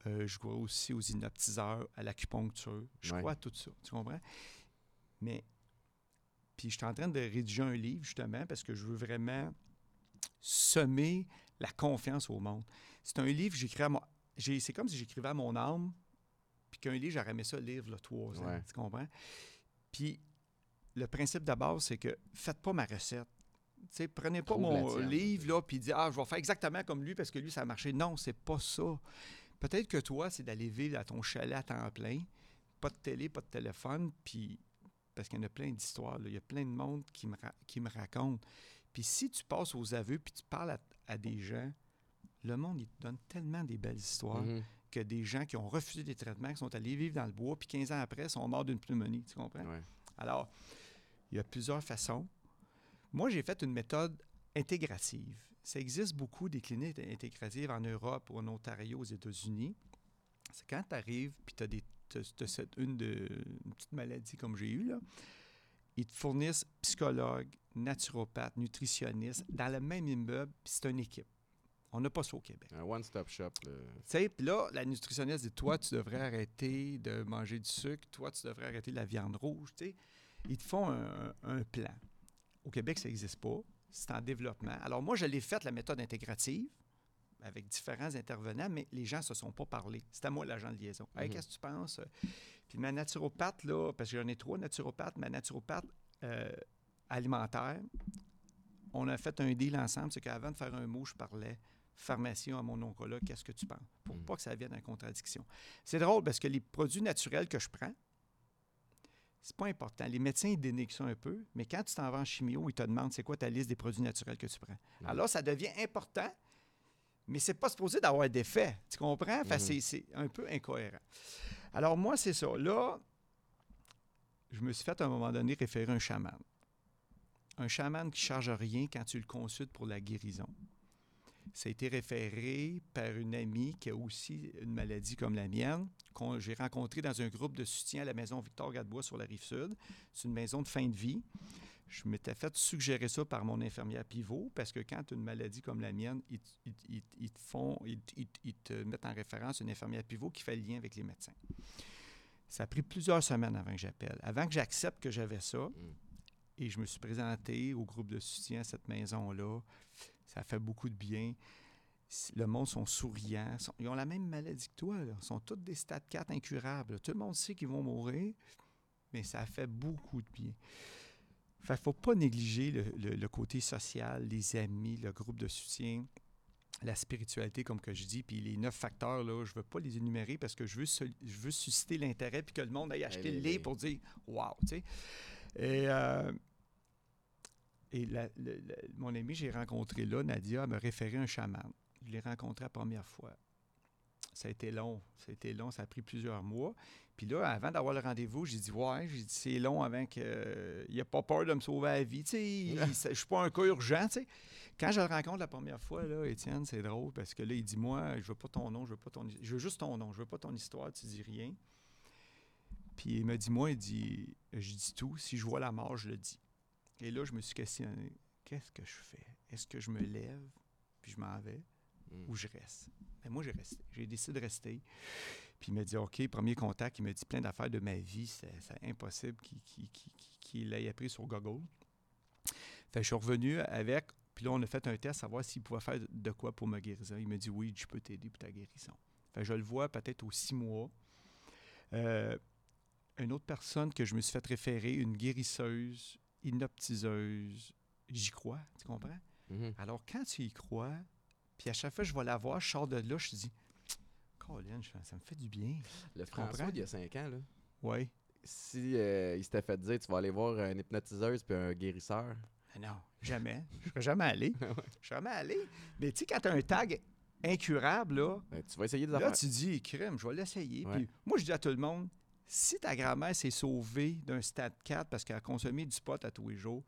Euh, je crois aussi aux hypnotiseurs, à l'acupuncture. Je Ouais. crois à tout ça. Tu comprends? Mais, puis je suis en train de rédiger un livre, justement, parce que je veux vraiment semer la confiance au monde. C'est un livre que j'écris à mon... j'ai- C'est comme si j'écrivais à mon âme, puis qu'un livre, j'aurais aimé ça lire, là, trois ans. Ouais. Tu comprends? Puis le principe base, c'est que faites pas ma recette. Prenez pas Trouve mon tienne. livre là puis dites ah je vais faire exactement comme lui parce que lui ça a marché. Non, c'est pas ça. Peut-être que toi c'est d'aller vivre à ton chalet à temps plein, pas de télé, pas de téléphone, puis parce qu'il y en a plein d'histoires. Il y a plein de monde qui me, ra- qui me raconte. Puis si tu passes aux aveux puis tu parles à, à des gens, le monde il te donne tellement des belles histoires Mhm. que des gens qui ont refusé des traitements, qui sont allés vivre dans le bois, puis 15 ans après, sont morts d'une pneumonie. Tu comprends? Ouais. Alors, il y a plusieurs façons. Moi, j'ai fait une méthode intégrative. Ça existe beaucoup des cliniques intégratives en Europe ou en Ontario, aux États-Unis. C'est quand tu arrives puis tu as, des, cette- une, de, une petite maladie comme j'ai eu, là, ils te fournissent psychologue, naturopathe, nutritionniste dans le même immeuble, puis c'est une équipe. On n'a pas ça au Québec. Un one-stop shop. là. Tu sais, puis là, la nutritionniste dit Toi, tu devrais arrêter de manger du sucre, toi, tu devrais arrêter la viande rouge. Tu sais, ils te font un, un plan. Au Québec, ça n'existe pas. C'est en développement. Alors, moi, je l'ai faite, la méthode intégrative, avec différents intervenants, mais les gens ne se sont pas parlé. C'était moi l'agent de liaison. Hey, Mhm. qu'est-ce que tu penses? Puis ma naturopathe, là, parce que j'en ai trois naturopathes, ma naturopathe euh, alimentaire, on a fait un deal ensemble, c'est qu'avant de faire un mot, je parlais pharmacien à mon oncologue, qu'est-ce que tu penses? Pour Mm. pas que ça vienne en contradiction. C'est drôle parce que les produits naturels que je prends, c'est pas important. Les médecins, ils dénigrent ça un peu, mais quand tu t'en vas en chimio, ils te demandent c'est quoi ta liste des produits naturels que tu prends? Mm. Alors, ça devient important, mais c'est pas supposé d'avoir d'effet. Tu comprends? Que Mhm. c'est- c'est un peu incohérent. Alors, moi, c'est ça. Là, je me suis fait à un moment donné référer un chaman. Un chaman qui ne charge rien quand tu le consultes pour la guérison. Ça a été référé par une amie qui a aussi une maladie comme la mienne, qu'on j'ai rencontrée dans un groupe de soutien à la maison Victor Gadebois sur la rive sud. C'est une maison de fin de vie. Je m'étais fait suggérer ça par mon infirmière pivot parce que quand tu as une maladie comme la mienne, ils, te- ils te font, ils te mettent en référence une infirmière pivot qui fait le lien avec les médecins. Ça a pris plusieurs semaines avant que j'appelle, avant que j'accepte que j'avais ça. Mm. Et je me suis présenté au groupe de soutien à cette maison-là. Ça fait beaucoup de bien. Le monde sont souriants. Sont- ils ont la même maladie que toi. là. Ils sont tous des stades 4 incurables. Tout le monde sait qu'ils vont mourir, mais ça fait beaucoup de bien. Fait faut pas négliger le, le- le côté social, les amis, le groupe de soutien, la spiritualité, comme que je dis, puis les neuf facteurs, là, je veux pas les énumérer parce que je veux, sol- je veux susciter l'intérêt puis que le monde aille acheter les- le livre pour dire « wow », tu sais. Et, euh, et la- mon ami, j'ai rencontré là, Nadia, m'a référé un chaman. Je l'ai rencontré la première fois. Ça a été long. Ça a été long. Ça a pris plusieurs mois. Puis là, avant d'avoir le rendez-vous, j'ai dit Ouais, j'ai dit c'est long avant que. il a pas peur de me sauver la vie. Tu sais, [laughs] je suis pas un cas urgent. Tu sais. Quand je le rencontre la première fois, là, Étienne, c'est drôle parce que là, il dit Moi, je veux pas ton nom, je veux pas ton. Je veux juste ton nom, je veux pas ton histoire, tu dis rien. Puis il me dit Moi, il dit Je dis tout. Si je vois la mort, je le dis. Et là, je me suis questionné Qu'est-ce que je fais? Est-ce que je me lève, puis je m'en vais Mm. ou je reste? Mais moi, j'ai resté. J'ai décidé de rester. Puis il m'a dit, OK, premier contact, il m'a dit plein d'affaires de ma vie. C'est impossible qu'il l'ait appris sur Google. Fait que je suis revenu avec, puis là, on a fait un test, savoir s'il pouvait faire de quoi pour ma guérison. Il m'a dit, oui, je peux t'aider pour ta guérison. Fait que je le vois peut-être aux six mois. Euh, une autre personne que je me suis fait référer, une guérisseuse, hypnotiseuse, j'y crois, tu comprends? Mhm. Alors, quand tu y crois, puis à chaque fois que je vais la voir, je sors de là, je dis, Colin, ça me fait du bien. Le comprends? François, il y a 5 ans, là, Oui. si euh, il s'était fait dire tu vas aller voir une hypnotiseuse puis un guérisseur, Non, jamais. Je serais jamais allé. [laughs] Je serais jamais allé. Mais tu sais, quand tu as un tag incurable, là, ben, tu vas essayer des là, tu dis, crème, je vais l'essayer. Ouais. Puis moi, je dis à tout le monde, si ta grand-mère s'est sauvée d'un stade 4 parce qu'elle a consommé du pot à tous les jours,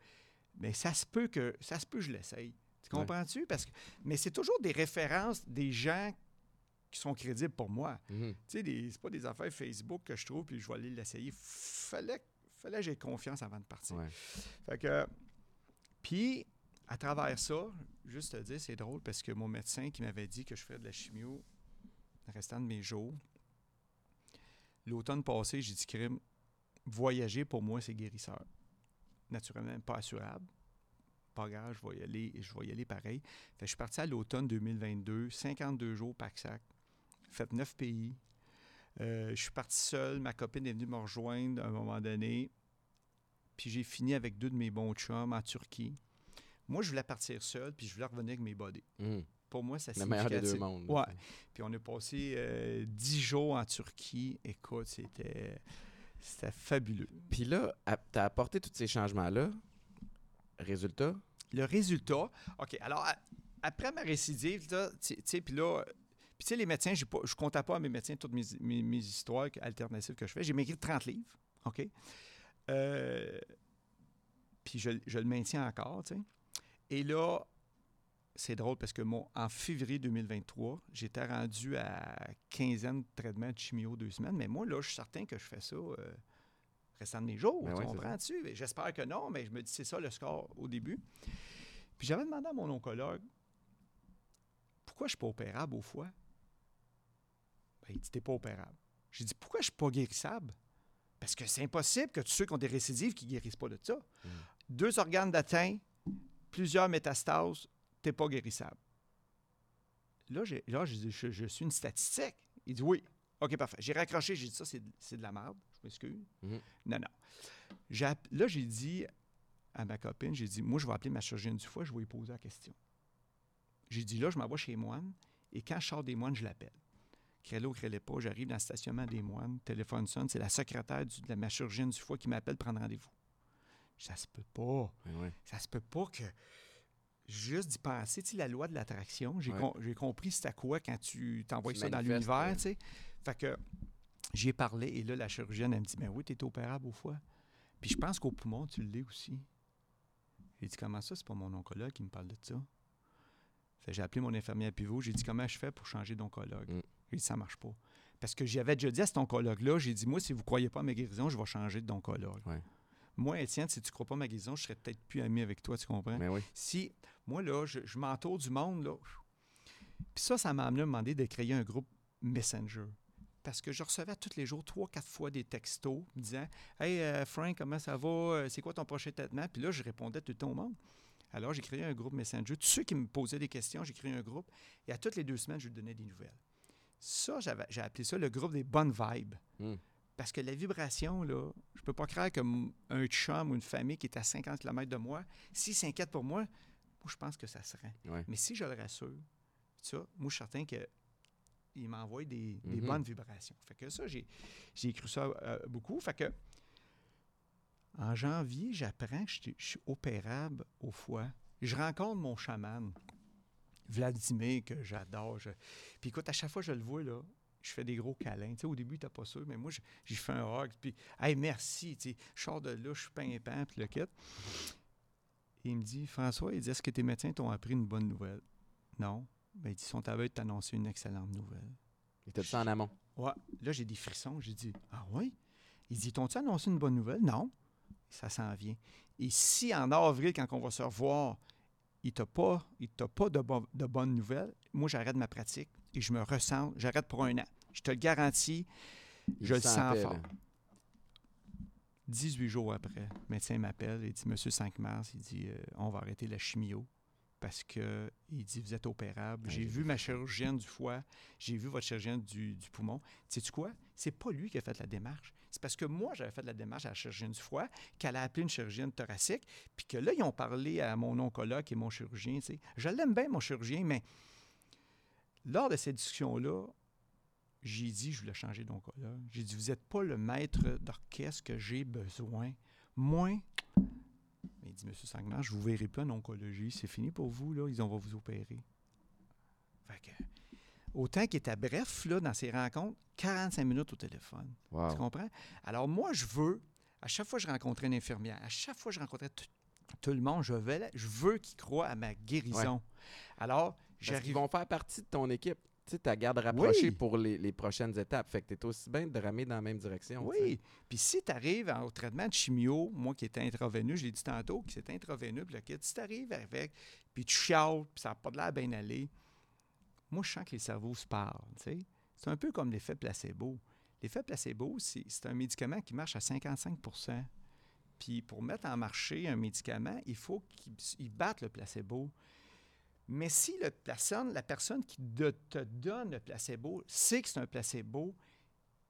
mais ça se peut que ça se peut que je l'essaye. Tu comprends-tu? Parce que, mais c'est toujours des références des gens qui sont crédibles pour moi. Tu sais, des- c'est pas des affaires Facebook que je trouve puis je vais aller l'essayer. Fallait, fallait que j'aie confiance avant de partir. Ouais. Fait que, puis, à travers ça, juste te dire, c'est drôle parce que mon médecin qui m'avait dit que je ferais de la chimio le restant de mes jours, l'automne passé, j'ai dit, crime, voyager pour moi, c'est guérisseur. Naturellement, pas assurable. Pas grave, je vais y aller, je vais y aller pareil. Je suis parti à l'automne 2022, 52 jours pack-sac, fait neuf pays. Euh, je suis parti seul, ma copine est venue me rejoindre à un moment donné. Puis j'ai fini avec deux de mes bons chums en Turquie. Moi, je voulais partir seul, puis je voulais revenir avec mes buddies. Mhm. Pour moi, ça Le meilleur des deux mondes. Ouais. Puis on a passé euh, dix jours en Turquie. Écoute, c'était, c'était fabuleux. Puis là, tu as apporté tous ces changements-là. Résultat, Le résultat, OK, alors après ma récidive, tu sais, puis là, euh, puis tu sais, les médecins, pas, je comptais pas à mes médecins toutes mes, mes, mes histoires alternatives que je fais. J'ai maigri de 30 livres, OK? Euh, Puis je, je le maintiens encore, tu sais. Et là, c'est drôle parce que mon, en février 2023, j'étais rendu à quinzaine de traitements de chimio deux semaines. Mais moi, là, je suis certain que je fais ça euh, restant de mes jours. Ben tu ouais, comprends-tu? J'espère que non, mais je me dis c'est ça le score au début. Puis j'avais demandé à mon oncologue pourquoi je suis pas opérable au foie? Ben, il dit t'es pas opérable. J'ai dit pourquoi je suis pas guérissable? Parce que c'est impossible que tous ceux qui ont des récidives qui guérissent pas de ça. Mm. Deux organes d'atteint, plusieurs métastases, t'es pas guérissable. Là, là je, je suis une statistique. Il dit oui. OK, parfait. J'ai raccroché, j'ai dit ça, c'est, c'est de la merde. Je m'excuse. Mhm. Non, non. Là, j'ai dit à ma copine, j'ai dit, moi, je vais appeler ma chirurgienne du foie, je vais lui poser la question. J'ai dit, là, je m'envoie chez les moines, et quand je sors des moines, je l'appelle. Crée-le ou crée pas, j'arrive dans le stationnement des moines, téléphone sonne, c'est la secrétaire du- de ma chirurgienne du foie qui m'appelle prendre rendez-vous. Ça se peut pas. Ben ouais. Ça se peut pas que juste d'y penser, tu sais, la loi de l'attraction, j'ai Ouais. com- j'ai compris c'était à quoi quand tu t'envoies ça dans l'univers, euh. tu sais. Fait que j'y ai parlé et là, la chirurgienne, elle me dit, mais oui, tu es opérable au foie. Puis je pense qu'au poumon, tu l'es aussi. J'ai dit, comment ça, c'est pas mon oncologue qui me parle de ça? J'ai appelé mon infirmière pivot, j'ai dit, comment je fais pour changer d'oncologue? Mm. J'ai dit, ça marche pas. Parce que j'avais déjà dit à cet oncologue-là, j'ai dit, moi, si vous croyez pas à ma guérison, je vais changer d'oncologue. Ouais. Moi, Étienne, si tu crois pas ma guérison, je serais peut-être plus ami avec toi, tu comprends? Ben oui. Si, moi, là, je, je m'entoure du monde, là. Puis ça, ça m'a amené à me demander de créer un groupe Messenger. Parce que je recevais tous les jours, trois, quatre fois des textos me disant Hey, euh, Frank, comment ça va? Euh, C'est quoi ton prochain traitement Puis là, je répondais tout le temps au monde. Alors, j'ai créé un groupe Messenger. Tous ceux qui me posaient des questions, j'ai créé un groupe. Et à toutes les deux semaines, je lui donnais des nouvelles. Ça, j'ai appelé ça le groupe des bonnes vibes. Mm. Parce que la vibration, là, je peux pas croire qu'un chum ou une famille qui est à 50 km de moi, s'il s'inquiète pour moi, moi, je pense que ça serait. Ouais. Mais si je le rassure, ça, moi, je suis certain que il m'envoie des, des Mhm. bonnes vibrations. Fait que ça, j'ai, cru ça euh, beaucoup. Fait que en janvier, j'apprends que je suis- je suis opérable au foie. Je rencontre mon chaman, Vladimir, que j'adore. Puis écoute, à chaque fois que je le vois, là, je fais des gros câlins. Tu sais, au début, t'as pas sûr, mais moi, j'ai fait un hug. Puis, hey, merci. Tu sais, je sors de là, je suis pimpant, puis le kit. Et il me dit, François, il dit, est-ce que tes médecins t'ont appris une bonne nouvelle? Non. Ben, ils sont à veille de t'annoncer une excellente nouvelle. Il était ça en amont? Ouais. Là, j'ai des frissons. J'ai dit, ah oui? Il dit, t'ont-tu annoncé une bonne nouvelle? Non. Ça s'en vient. Et si en avril, quand on va se revoir, il t'a pas, il t'a pas de, bo- de bonnes nouvelles, moi, j'arrête ma pratique et je me ressens, j'arrête pour un an. Je te le garantis, Il je le sens fort. là. 18 jours après, le médecin m'appelle et dit Monsieur 5 mars, il dit euh, on va arrêter la chimio parce que il dit vous êtes opérable. J'ai vu ma chirurgienne du foie, j'ai vu votre chirurgienne du, du poumon. Sais-tu quoi? C'est pas lui qui a fait la démarche. C'est parce que moi j'avais fait la démarche à la chirurgienne du foie, qu'elle a appelé une chirurgienne thoracique, puis que là ils ont parlé à mon oncologue et mon chirurgien. Je l'aime bien mon chirurgien, mais lors de cette discussion là, j'ai dit, je voulais changer d'oncologue. J'ai dit, vous n'êtes pas le maître d'orchestre que j'ai besoin. Moi, il dit, Monsieur Sangman, je ne vous verrai plus en oncologie. C'est fini pour vous, là. Ils vont vous opérer. Fait que, autant qu'il était bref, là, dans ses rencontres, 45 minutes au téléphone. Tu comprends? Alors, moi, je veux, à chaque fois que je rencontrais une infirmière, à chaque fois que je rencontrais tout, le monde, je veux, je veux qu'ils croient à ma guérison. Alors, Parce qu'ils vont faire partie de ton équipe. Tu sais, ta garde rapprochée Oui. pour les, les prochaines étapes. Fait que t'es aussi bien de ramer dans la même direction. tu. Oui. Puis si tu arrives au traitement de chimio, moi qui étais intraveineux, je l'ai dit tantôt, qui c'est intraveineux, puis le kit, si tu arrives avec, puis tu chiales, puis ça n'a pas de l'air bien aller, moi, je sens que les cerveaux se parlent. tu. C'est un peu comme l'effet placebo. L'effet placebo, c'est c'est un médicament qui marche à 55% Puis pour mettre en marché un médicament, il faut qu'il il batte le placebo. Mais si le personne, la personne qui de- te donne le placebo sait que c'est un placebo,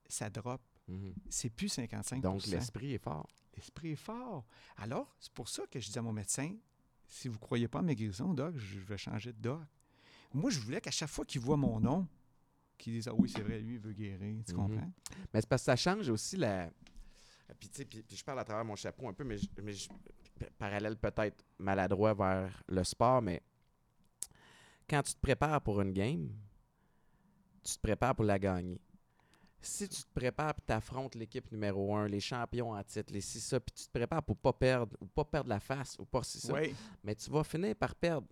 ça drop. Mhm. C'est plus 55% Donc, l'esprit est fort. L'esprit est fort. Alors, c'est pour ça que je dis à mon médecin, si vous ne croyez pas à ma guérison, doc, je vais changer de doc. Moi, je voulais qu'à chaque fois qu'il voit mon nom, qu'il dise, ah oui, c'est vrai, lui, il veut guérir. Tu Mhm. comprends? Mais c'est parce que ça change aussi la. Puis, tu sais, puis, puis je parle à travers mon chapeau un peu, mais, je- mais je- parallèle peut-être maladroit vers le sport, mais quand tu te prépares pour une game, tu te prépares pour la gagner. si tu te prépares et tu affrontes l'équipe numéro un, les champions en titre, les six ça, puis tu te prépares pour pas perdre, ou pas perdre la face, ou pas si ça, Oui, mais tu vas finir par perdre.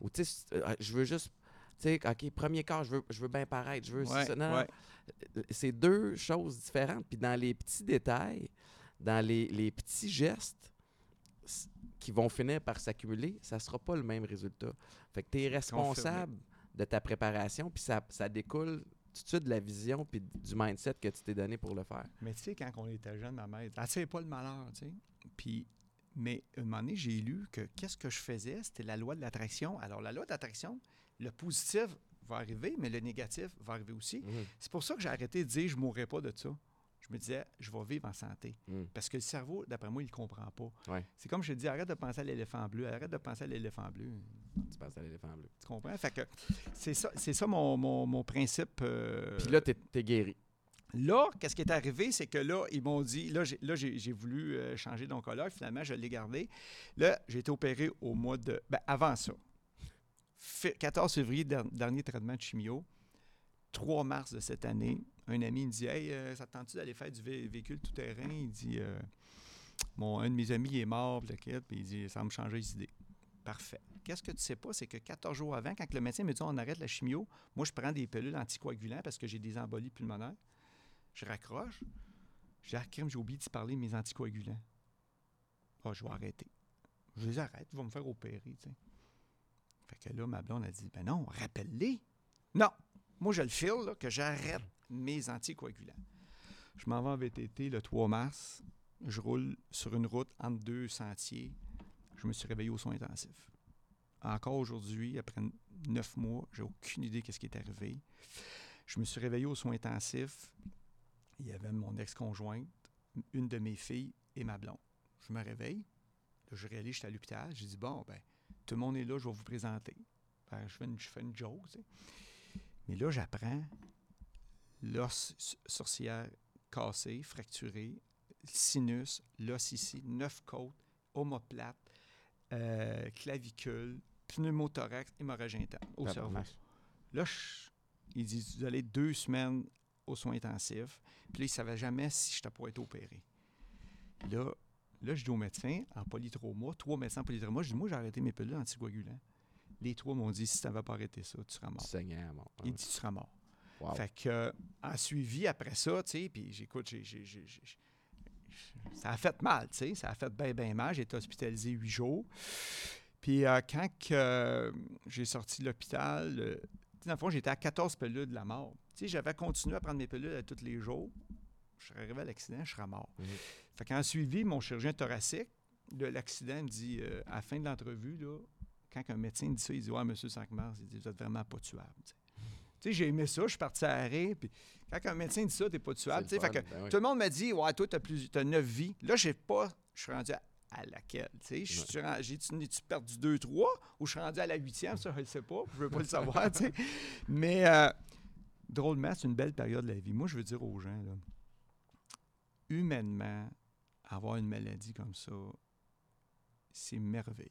Ou tu sais, euh, je veux juste, tu sais, OK, premier quart, je veux, je veux bien paraître, je veux ouais, ça. Non, non, ouais. c'est deux choses différentes. Puis dans les petits détails, dans les, les petits gestes qui vont finir par s'accumuler, ça sera pas le même résultat. Fait que tu es responsable de ta préparation, puis ça, ça découle tout de suite de la vision puis du mindset que tu t'es donné pour le faire. Mais tu sais, quand on était jeune, ma mère, elle savait pas le malheur, tu sais. Puis, mais un moment donné, j'ai lu que qu'est-ce que je faisais, c'était la loi de l'attraction. Alors, la loi de l'attraction, le positif va arriver, mais le négatif va arriver aussi. C'est pour ça que j'ai arrêté de dire je ne mourrai pas de ça. Je me disais, je vais vivre en santé. Mm. Parce que le cerveau, d'après moi, il ne comprend pas. Ouais. C'est comme je te dis, arrête de penser à l'éléphant bleu, arrête de penser à l'éléphant bleu. Tu penses à l'éléphant bleu. Tu comprends? Fait que c'est ça, c'est ça mon, mon- mon principe. euh, Puis là, tu es, guéri. Là, qu'est-ce qui est arrivé, c'est que là, ils m'ont dit, là, j'ai, là, j'ai, j'ai voulu euh, changer d'oncologue, finalement, je l'ai gardé. Là, j'ai été opéré au mois de... Ben, avant ça. Fait- 14 février, der- dernier traitement de chimio. 3 mars de cette année, un ami me dit, « Hey, euh, ça te tente-tu d'aller faire du vé- véhicule tout-terrain? » Il dit, euh, un de mes amis est mort, puis il dit, ça va me changer les idées. Parfait. Qu'est-ce que tu sais pas, c'est que 14 jours avant, quand le médecin me dit on arrête la chimio, moi je prends des pilules anticoagulants parce que j'ai des embolies pulmonaires. Je raccroche. Dis, ah, crème, j'ai oublié de te parler de mes anticoagulants. Ah, je vais arrêter. Je les arrête, ils vont me faire opérer, tu sais. Fait que là, ma blonde a dit, ben non, rappelle-les. Non, moi je le file, que j'arrête mes anticoagulants. Je m'en vais en VTT le 3 mars. Je roule sur une route entre deux sentiers. Je me suis réveillé aux soins intensifs. Encore aujourd'hui, après neuf mois, j'ai aucune idée de ce qui est arrivé. Je me suis réveillé aux soins intensifs. Il y avait mon ex-conjointe, une de mes filles et ma blonde. Je me réveille. Je réalise que j'étais à l'hôpital. J'ai dit, bon, ben, tout le monde est là, je vais vous présenter. Ben, je, fais une, joke. Mais là, j'apprends l'os s- sourcilière cassé, fracturé, sinus, l'os ici, neuf côtes, omoplate, euh, clavicule, pneumothorax, hémorragie interne au cerveau. Tabarnak. Là, je- il dit, vous allez deux semaines aux soins intensifs. Puis là, il ne savait jamais si je pourrais être opéré. Là, là, je dis au médecin, en polytrauma, trois médecins en polytrauma, je dis, moi, j'ai arrêté mes pilules anticoagulants. Les trois m'ont dit, si tu n'avais pas arrêté ça, tu seras mort. Il dit, tu seras mort. Wow. Fait que, euh, en suivi après ça, tu sais, puis j'écoute, j'ai- ça a fait mal, tu sais, ça a fait bien, bien mal. J'ai été hospitalisé huit jours. Puis euh, quand que, euh, j'ai sorti de l'hôpital, dans le fond, j'étais à 14 pilules de la mort. Tu sais, j'avais continué à prendre mes pilules à tous les jours. Je serais arrivé à l'accident, je serais mort. Mhm. Fait qu'en suivi, mon chirurgien thoracique de l'accident me dit, à la fin de l'entrevue, là, quand un médecin dit ça, il dit Ouais, monsieur Sankmars, il dit Vous êtes vraiment pas tuable. tu sais. Tu sais, j'ai aimé ça, je suis parti à l'arrêt, puis quand un médecin dit ça, t'es pas tuable. Fait que ben oui. tout le monde m'a dit Ouais, toi, t'as plus t'as neuf vies. Là, j'ai pas. Je suis rendu à, à laquelle? Tu sais, je suis ren- j'ai-tu perdu deux, trois, ou je suis rendu à la huitième, ça, je le sais pas. Je veux pas le savoir, tu sais. Mais euh, drôlement, c'est une belle période de la vie. Moi, je veux dire aux gens, là, humainement, avoir une maladie comme ça, c'est merveilleux.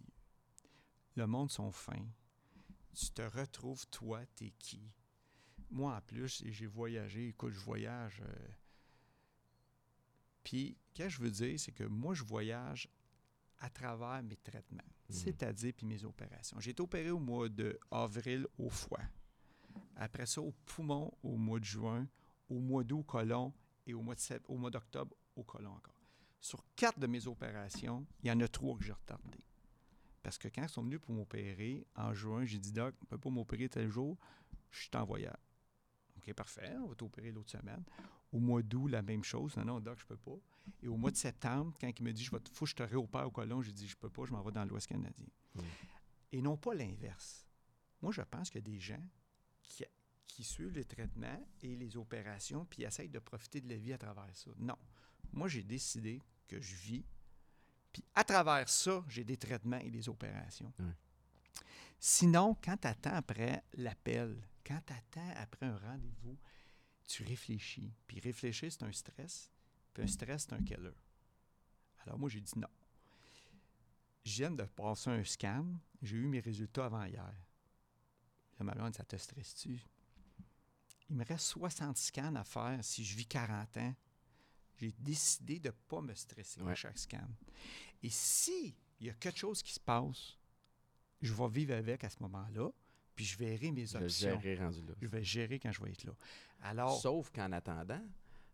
Le monde sont fins. Tu te retrouves, toi, t'es qui? Moi, en plus, j'ai voyagé. Écoute, je voyage. euh, Puis, qu'est-ce que je veux dire, c'est que moi, je voyage à travers mes traitements, Mhm. c'est-à-dire puis mes opérations. J'ai été opéré au mois d'avril au foie. Après ça, au poumon au mois de juin, au mois d'août au côlon et au mois de sept- au mois d'octobre au côlon encore. Sur quatre de mes opérations, il y en a trois que j'ai retardées. Parce que quand ils sont venus pour m'opérer, en juin, j'ai dit, Doc, on ne peut pas m'opérer tel jour, je suis en voyage. OK, parfait, on va t'opérer l'autre semaine. Au mois d'août, la même chose. Non, non, Doc, je peux pas. Et au mois de septembre, quand il me dit, il faut que je te réopère au colon, j'ai dit, je peux pas, je m'en vais dans l'Ouest canadien. Mm. Et non pas l'inverse. Moi, je pense qu'il y a des gens qui, qui suivent les traitements et les opérations, puis essayent de profiter de la vie à travers ça. Non. Moi, j'ai décidé que je vis, puis à travers ça, j'ai des traitements et des opérations. Sinon, quand tu attends après l'appel, quand tu attends après un rendez-vous, tu réfléchis. Puis réfléchir, c'est un stress. Puis un stress, c'est un killer. Alors moi, j'ai dit non. Je viens de passer un scan. J'ai eu mes résultats avant hier. Ma blonde, ça te stresse-tu? il me reste 60 scans à faire si je vis 40 ans. J'ai décidé de ne pas me stresser Ouais. à chaque scan. Et si il y a quelque chose qui se passe, je vais vivre avec à ce moment-là, puis je verrai mes Je options. gérerai rendu là. Je vais gérer quand je vais être là. Alors, Sauf qu'en attendant,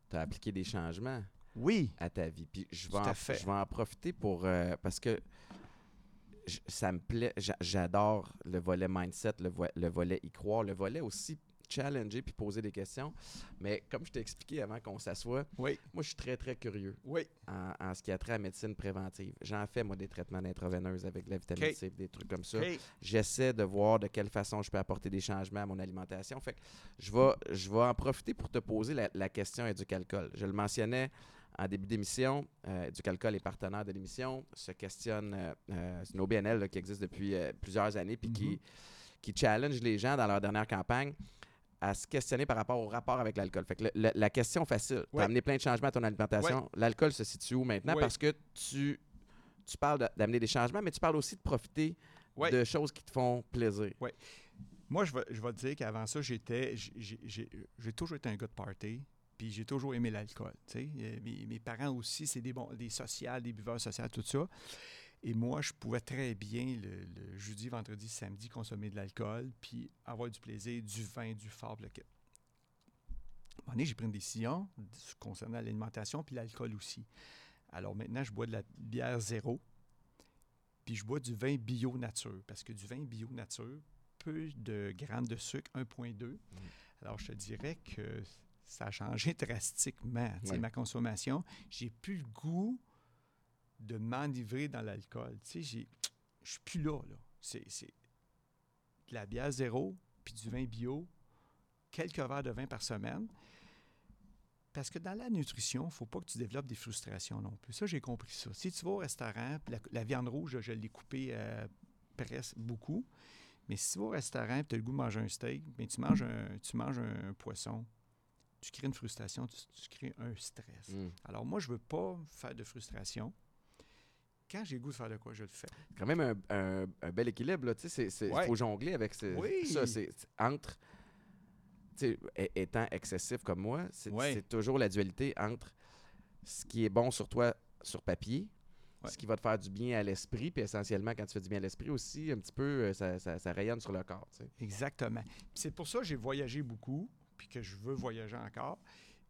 tu as appliqué des changements oui, à ta vie. Puis je vais, en, je vais en profiter pour. euh, parce que ça me plaît. j'a- J'adore le volet mindset, le, vo- le volet y croire, le volet aussi challenger puis poser des questions. Mais comme je t'ai expliqué avant qu'on s'assoie, oui, moi, je suis très, très curieux oui. en, en ce qui a trait à la médecine préventive. J'en fais, moi, des traitements d'intraveineuse avec de la vitamine. C, des trucs comme ça. J'essaie de voir de quelle façon je peux apporter des changements à mon alimentation. Fait que je vais, je vais en profiter pour te poser la, la question éducalcool. Je le mentionnais en début d'émission. Euh, Éducalcool est partenaire de l'émission. Se questionne, euh, euh, c'est une OBNL là, qui existe depuis euh, plusieurs années puis qui, qui challenge les gens dans leur dernière campagne à se questionner par rapport au rapport avec l'alcool. Fait que le- le- la question facile, tu Ouais. as amené plein de changements à ton alimentation. L'alcool se situe où maintenant? Ouais. Parce que tu, tu parles d'amener des changements, mais tu parles aussi de profiter de choses qui te font plaisir. Moi, je vais, je vais te dire qu'avant ça, j'étais, j'ai- toujours été un gars de party, puis j'ai toujours aimé l'alcool. Euh, Mes, mes parents aussi, c'est des, bons, des sociales, des buveurs sociaux, tout ça. Et moi, je pouvais très bien, le, le jeudi, vendredi, samedi, consommer de l'alcool, puis avoir du plaisir, du vin, du fort. le. À un moment donné, j'ai pris une décision concernant l'alimentation, puis l'alcool aussi. Alors maintenant, je bois de la bière zéro, puis je bois du vin bio nature, parce que du vin bio nature, peu de grammes de sucre, 1,2. Alors, je te dirais que ça a changé [laughs] drastiquement, ma consommation. J'ai plus le goût de m'enivrer dans l'alcool. Tu sais, j'ai- je suis plus là, là. C'est de la bière zéro, puis du vin bio, quelques verres de vin par semaine. Parce que dans la nutrition, il ne faut pas que tu développes des frustrations non plus. Ça, j'ai compris ça. Si tu vas au restaurant, la, la viande rouge, je l'ai coupée euh, presque beaucoup. Mais si tu vas au restaurant et tu as le goût de manger un steak, bien, tu, manges un, tu manges un, poisson, tu crées une frustration, tu, tu crées un stress. Mm. Alors moi, je ne veux pas faire de frustration. Quand j'ai goût de faire de quoi, je le fais. Quand même un, un- un bel équilibre. là. Tu sais, c'est- c'est- Il Ouais. faut jongler avec ce- Oui. ça. C'est c'est entre. étant excessif comme moi, c'est Ouais. c'est toujours la dualité entre ce qui est bon sur toi sur papier, Ouais. ce qui va te faire du bien à l'esprit, puis essentiellement, quand tu fais du bien à l'esprit aussi, un petit peu, euh, ça, ça- ça rayonne sur le corps. tu sais. Exactement. C'est pour ça que j'ai voyagé beaucoup, puis que je veux voyager encore.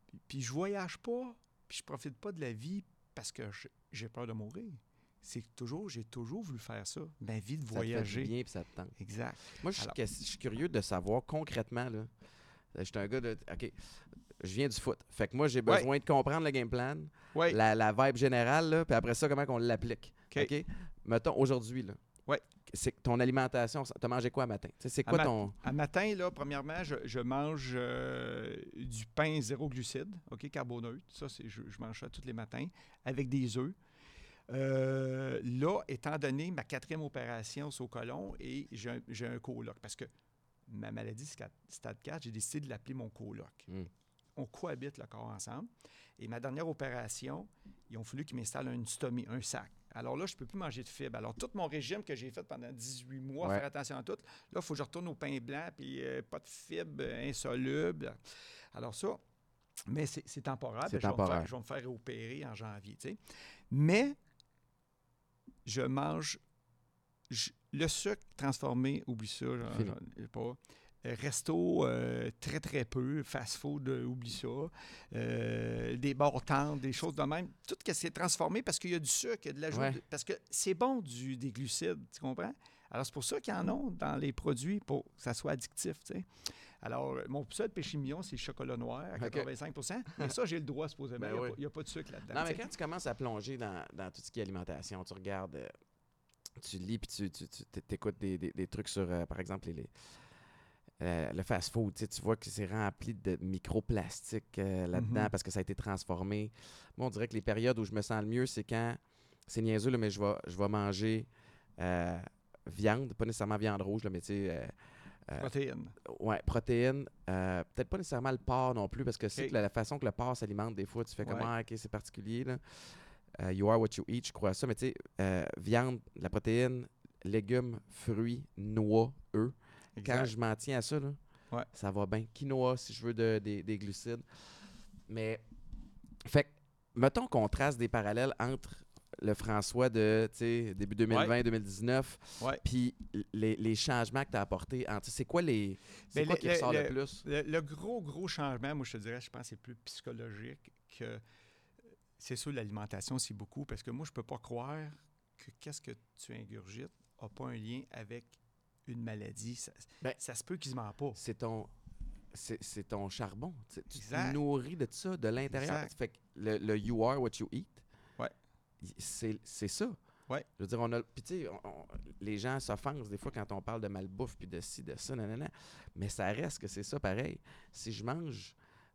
Puis, puis je voyage pas, puis je profite pas de la vie parce que j'ai peur de mourir. C'est toujours, j'ai toujours voulu faire ça, ma vie de Ça te fait voyager. bien, puis ça te tente. Exact. Moi, je suis, Alors- ques- je suis curieux de savoir concrètement, là. Je suis un gars de. OK. Je viens du foot. Fait que moi, j'ai Ouais. besoin de comprendre le game plan, la, la vibe générale, là, puis après ça, comment on l'applique. OK. Mettons, aujourd'hui, là. Ouais. C'est ton alimentation, tu as mangé quoi à matin? C'est quoi ton. À matin, là, premièrement, je, je mange euh, du pain zéro glucide, OK, carboneutre. Ça, c'est, je, je mange ça tous les matins avec des œufs. Euh, là, étant donné ma quatrième opération au colon et j'ai un, j'ai un coloc, parce que ma maladie stade 4, j'ai décidé de l'appeler mon coloc. Mm. On cohabite le corps ensemble. Et ma dernière opération, ils ont fallu qu'ils m'installent un stomie, un sac. Alors là, je ne peux plus manger de fibres. Alors, tout mon régime que j'ai fait pendant 18 mois, Ouais. faire attention à tout, là, il faut que je retourne au pain blanc, puis euh, pas de fibres euh, insolubles. Alors ça, mais c'est c'est temporaire. C'est je vais me faire- temporaire. Je vais me faire opérer en janvier. Mais je mange je- le sucre transformé, oublie ça, j'en- pas. Euh, Resto, euh, très très peu. Fast-food, euh, oublie ça. Euh, des bars tendres, des choses de même. Tout ce qui s'est transformé parce qu'il y a du sucre, il y a de l'ajout. Ouais. de- Parce que c'est bon du, des glucides, tu comprends? Alors, c'est pour ça qu'ils en ont dans les produits pour que ça soit addictif, tu sais. Alors, euh, mon seul péché mignon, c'est le chocolat noir à OK. 85% Mais ça, j'ai le droit, supposément. Ben il n'y a, oui. pas- il y a pas de sucre là-dedans. Non, mais quand tu commences à plonger dans, dans tout ce qui est alimentation, tu regardes, euh, tu lis, puis tu, tu, tu écoutes des, des- des trucs sur, euh, par exemple, les, les- euh, le fast-food. Tu vois que c'est rempli de microplastiques euh, là-dedans parce que ça a été transformé. Moi, on dirait que les périodes où je me sens le mieux, c'est quand, c'est niaiseux, là, mais je vais, je vais manger euh, viande, pas nécessairement viande rouge, là, mais tu sais, euh, euh, Protéines. Ouais, protéines. euh, Peut-être pas nécessairement le porc non plus, parce que c'est la, la façon que le porc s'alimente, des fois, tu fais comme Ouais. Ah, ok, c'est particulier. Là. Euh, you are what you eat, je crois ça. Mais tu sais, viande, la protéine, légumes, fruits, noix, œufs. Quand je m'en tiens à ça, là, Ouais. ça va bien. Quinoa, si je veux de- des, des glucides. Mais, fait que, mettons qu'on trace des parallèles entre le François de, début 2020-2019, Ouais. puis les, les changements que tu as apportés. C'est quoi les. C'est Ben, quoi le- qui le- ressort le, le- plus? Le, le gros, gros changement, moi, je te dirais, je pense que c'est plus psychologique que. C'est sûr, l'alimentation, c'est beaucoup, parce que moi, je peux pas croire que qu'est-ce que tu ingurgites n'a pas un lien avec une maladie. Ça, Ben, ça se peut qu'ils se ment pas. C'est ton. C'est c'est ton charbon. Tu te nourris de ça, de l'intérieur. Fait que le, le you are what you eat, c'est ça. Ouais. Je veux dire, on a. Puis, tu sais, les gens s'offensent des fois quand on parle de malbouffe, puis de ci, de ça, nanana. Mais ça reste que c'est ça pareil. Si je mange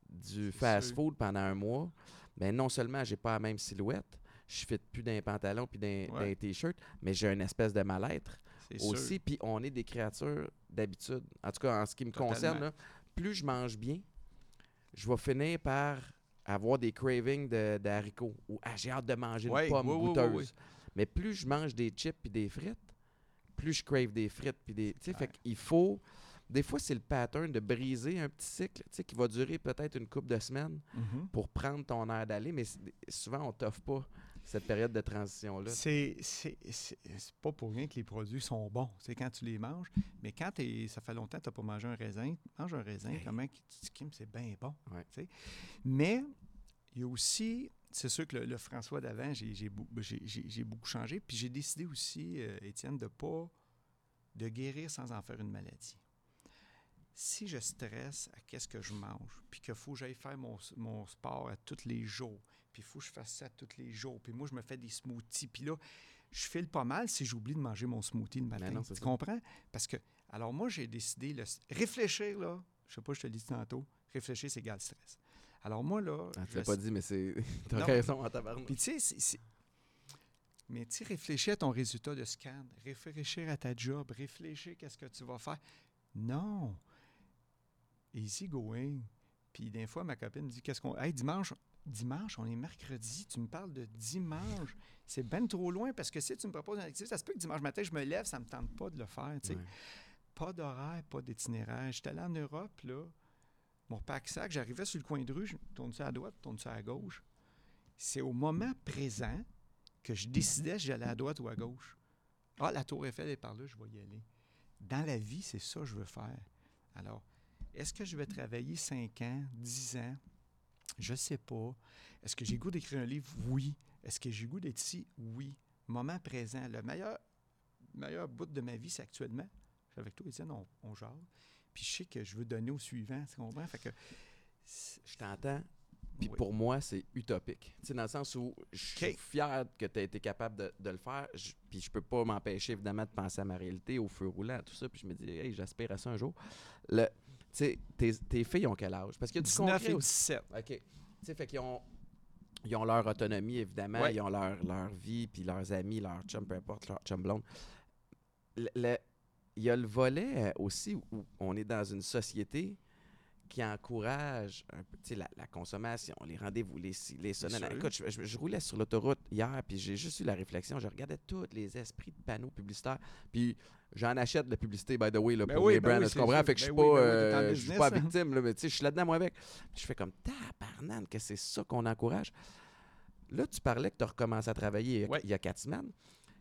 du fast-food pendant un mois, ben non seulement j'ai pas la même silhouette, je fit plus d'un pantalon puis d'un Ouais. t-shirt, mais j'ai une espèce de mal-être aussi. Puis on est des créatures d'habitude. En tout cas, en ce qui me Totalement. concerne, là, plus je mange bien, je vais finir par avoir des cravings de, de haricots ou ah, j'ai hâte de manger Ouais, une pomme oui, oui, oui, goûteuse. oui. Mais plus je mange des chips puis des frites, plus je crave des frites puis des. Tu sais, fait Ouais. qu'il faut. Des fois, c'est le pattern de briser un petit cycle, tu sais, qui va durer peut-être une couple de semaines Mhm. pour prendre ton air d'aller, mais souvent, on t'offre pas cette période de transition-là? C'est c'est- pas pour rien que les produits sont bons. C'est quand tu les manges. Mais quand t'es- ça fait longtemps que tu n'as pas mangé un raisin, mange un raisin, Hey. comment tu te c'est bien bon. Ouais. Mais il y a aussi, c'est sûr que le, le François d'avant, j'ai beaucoup changé. Puis j'ai décidé aussi, euh, Étienne, de pas de guérir sans en faire une maladie. Si je stresse à qu'est-ce que je mange, puis qu'il faut que j'aille faire mon, mon sport à tous les jours, puis il faut que je fasse ça tous les jours, puis moi, je me fais des smoothies, puis là, je file pas mal si j'oublie de manger mon smoothie le matin. Ben non, c'est tu ça. comprends? Parce que, alors moi, j'ai décidé, le, réfléchir, là, je sais pas, je te l'ai dit tantôt, réfléchir, c'est égal stress. Alors moi, là... Ah, tu l'as pas dit, mais c'est. [laughs] T'as raison en tabarnak. puis tu sais, Mais tu sais, réfléchir à ton résultat de scan, réfléchir à ta job, réfléchir qu'est-ce que tu vas faire. Non. Easy going. Puis des fois, ma copine me dit qu'est-ce qu'on. Hey, dimanche, dimanche, on est mercredi, tu me parles de dimanche. C'est ben trop loin parce que si tu me proposes une activité, ça se peut que dimanche matin, je me lève, ça me tente pas de le faire. tu sais. Ouais. Pas d'horaire, pas d'itinéraire. J'étais allé en Europe, là. Mon pack-sac, j'arrivais sur le coin de rue, je tourne ça à droite, tourne ça à gauche. C'est au moment présent que je décidais si j'allais à droite ou à gauche. Ah, la Tour Eiffel est par là, je vais y aller. Dans la vie, c'est ça que je veux faire. Alors, est-ce que je vais travailler 5 ans, 10 ans? Je sais pas. Est-ce que j'ai goût d'écrire un livre? Oui. Est-ce que j'ai goût d'être ici? Oui. Moment présent. Le meilleur, meilleur bout de ma vie, c'est actuellement. Je suis avec toi, Étienne, on, on jase. Puis je sais que je veux donner au suivant, tu comprends? Fait que... Je t'entends. Puis Oui. pour moi, c'est utopique. Tu sais, dans le sens où je suis fier que tu aies été capable de, de le faire. Je- puis je peux pas m'empêcher, évidemment, de penser à ma réalité, au feu roulant, tout ça. Puis je me dis, hey, j'aspire à ça un jour. Le, sais, tes, tes filles ont quel âge? Parce qu'il y a du 19 concret et aussi. 17. OK. Tu sais, fait qu'ils ont, ils ont leur autonomie, évidemment. Ouais. Ils ont leur, leur vie, puis leurs amis, leurs chums, peu importe, leur chum blonde. Le- le- Il y a le volet euh, aussi où on est dans une société qui encourage un peu, la, la consommation, les rendez-vous, les les. Écoute, je, je- je roulais sur l'autoroute hier, puis j'ai juste eu la réflexion. Je regardais tous les esprits de panneaux publicitaires, puis j'en achète de la publicité, by the way, là, Ben pour oui, les ben brands. oui, tu comprends? Fait que je suis Ben pas, oui, ben euh, je suis pas hein. victime, là, mais tu sais, je suis là-dedans, moi, avec. Je fais comme, tabarnane, que c'est ça qu'on encourage. Là, tu parlais que tu as recommencé à travailler il y a- Ouais. il y a quatre semaines.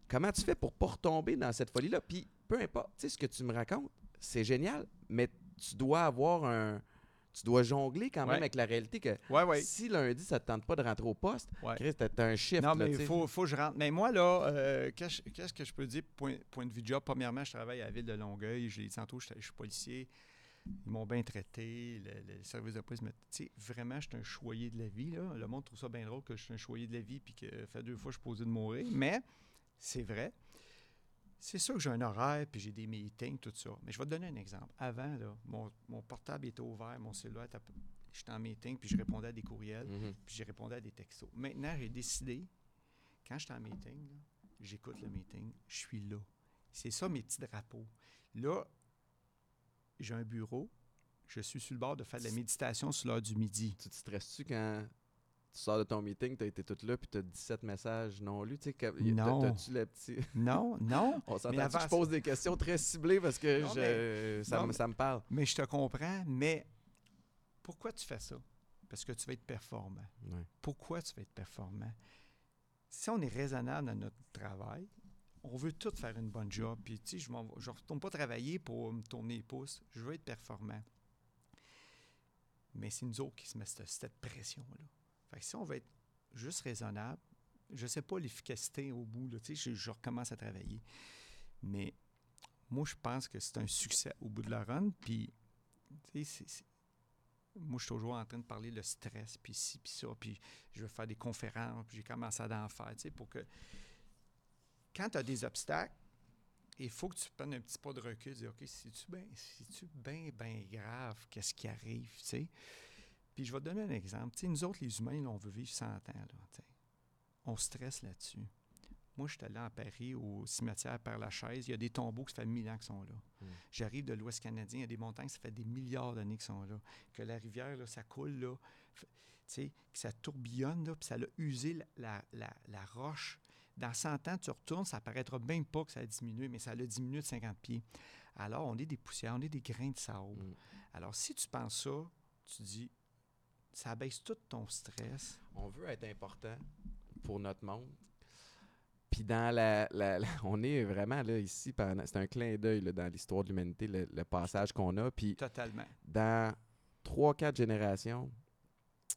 Comment tu fais pour pas retomber dans cette folie-là? Puis, peu importe, tu sais, ce que tu me racontes, c'est génial, mais tu dois avoir un... Tu dois jongler quand même Ouais. avec la réalité que Ouais, ouais. si lundi, ça te tente pas de rentrer au poste. Chris, t'as un shift. Non, mais tu il faut, faut que je rentre. Mais moi, là, euh, qu'est-ce que je peux dire, point, point de vue job? Premièrement, je travaille à la ville de Longueuil. Je l'ai dit tantôt, je, je suis policier. Ils m'ont bien traité. Le, le service de police, me- tu sais, vraiment, je suis un choyé de la vie. Là. Le monde trouve ça bien drôle que je suis un choyé de la vie puis que fait deux fois je suis posé de mourir. Mais c'est vrai. C'est sûr que j'ai un horaire, puis j'ai des meetings, tout ça. Mais je vais te donner un exemple. Avant, là, mon, mon portable était ouvert, mon cellulaire, était- j'étais en meeting, puis je répondais à des courriels Mhm. puis j'ai répondu à des textos. Maintenant, j'ai décidé, quand je suis en meeting, j'écoute le meeting, je suis là. C'est ça mes petits drapeaux. Là, j'ai un bureau, je suis sur le bord de faire de la méditation sur l'heure du midi. Tu te stresses-tu quand sors de ton meeting, tu as été toute là, puis tu as 17 messages non lus. Tu sais, Non. T'as-tu le petit. [laughs] Non, non. [laughs] On s'entend que je pose des questions très ciblées parce que Non, je- ça, non, me- ça me parle. Mais je te comprends, mais pourquoi tu fais ça? Parce que tu veux être performant. Pourquoi tu veux être performant? Si on est raisonnable dans notre travail, on veut tout faire une bonne job. Puis, tu sais, je ne retourne pas travailler pour me tourner les pouces. Je veux être performant. Mais c'est nous autres qui se mettent cette, cette pression-là. Fait que si on veut être juste raisonnable, je ne sais pas l'efficacité au bout, là, je, je recommence à travailler. Mais moi, je pense que c'est un succès au bout de la run. Puis, moi, je suis toujours en train de parler le stress, puis ci, puis ça, puis je vais faire des conférences, puis j'ai commencé à en faire, tu sais, pour que quand tu as des obstacles, il faut que tu prennes un petit pas de recul, dire, OK, c'est-tu bien, bien, bien grave, qu'est-ce qui arrive, tu sais? Puis je vais te donner un exemple. Tu sais, nous autres, les humains, là, on veut vivre 100 ans, là. On stresse là-dessus. Moi, je suis allé en Paris, au cimetière Père-Lachaise. Il y a des tombeaux que ça fait mille ans qui sont là. Mm. J'arrive de l'Ouest canadien, il y a des montagnes, ça fait des milliards d'années qu'ils sont là. Que la rivière, là, ça coule, là, que ça tourbillonne, là, puis ça a usé la, la- la- la roche. Dans 100 ans, tu retournes, ça paraîtra même pas que ça a diminué, mais ça a diminué de 50 pieds. Alors, on est des poussières, on est des grains de sable. Mm. Alors, si tu penses ça, tu dis, ça abaisse tout ton stress. On veut être important pour notre monde. Puis dans la, la- la- [laughs] on est vraiment là ici c'est un clin d'œil dans l'histoire de l'humanité le, le passage qu'on a puis Totalement. dans trois quatre générations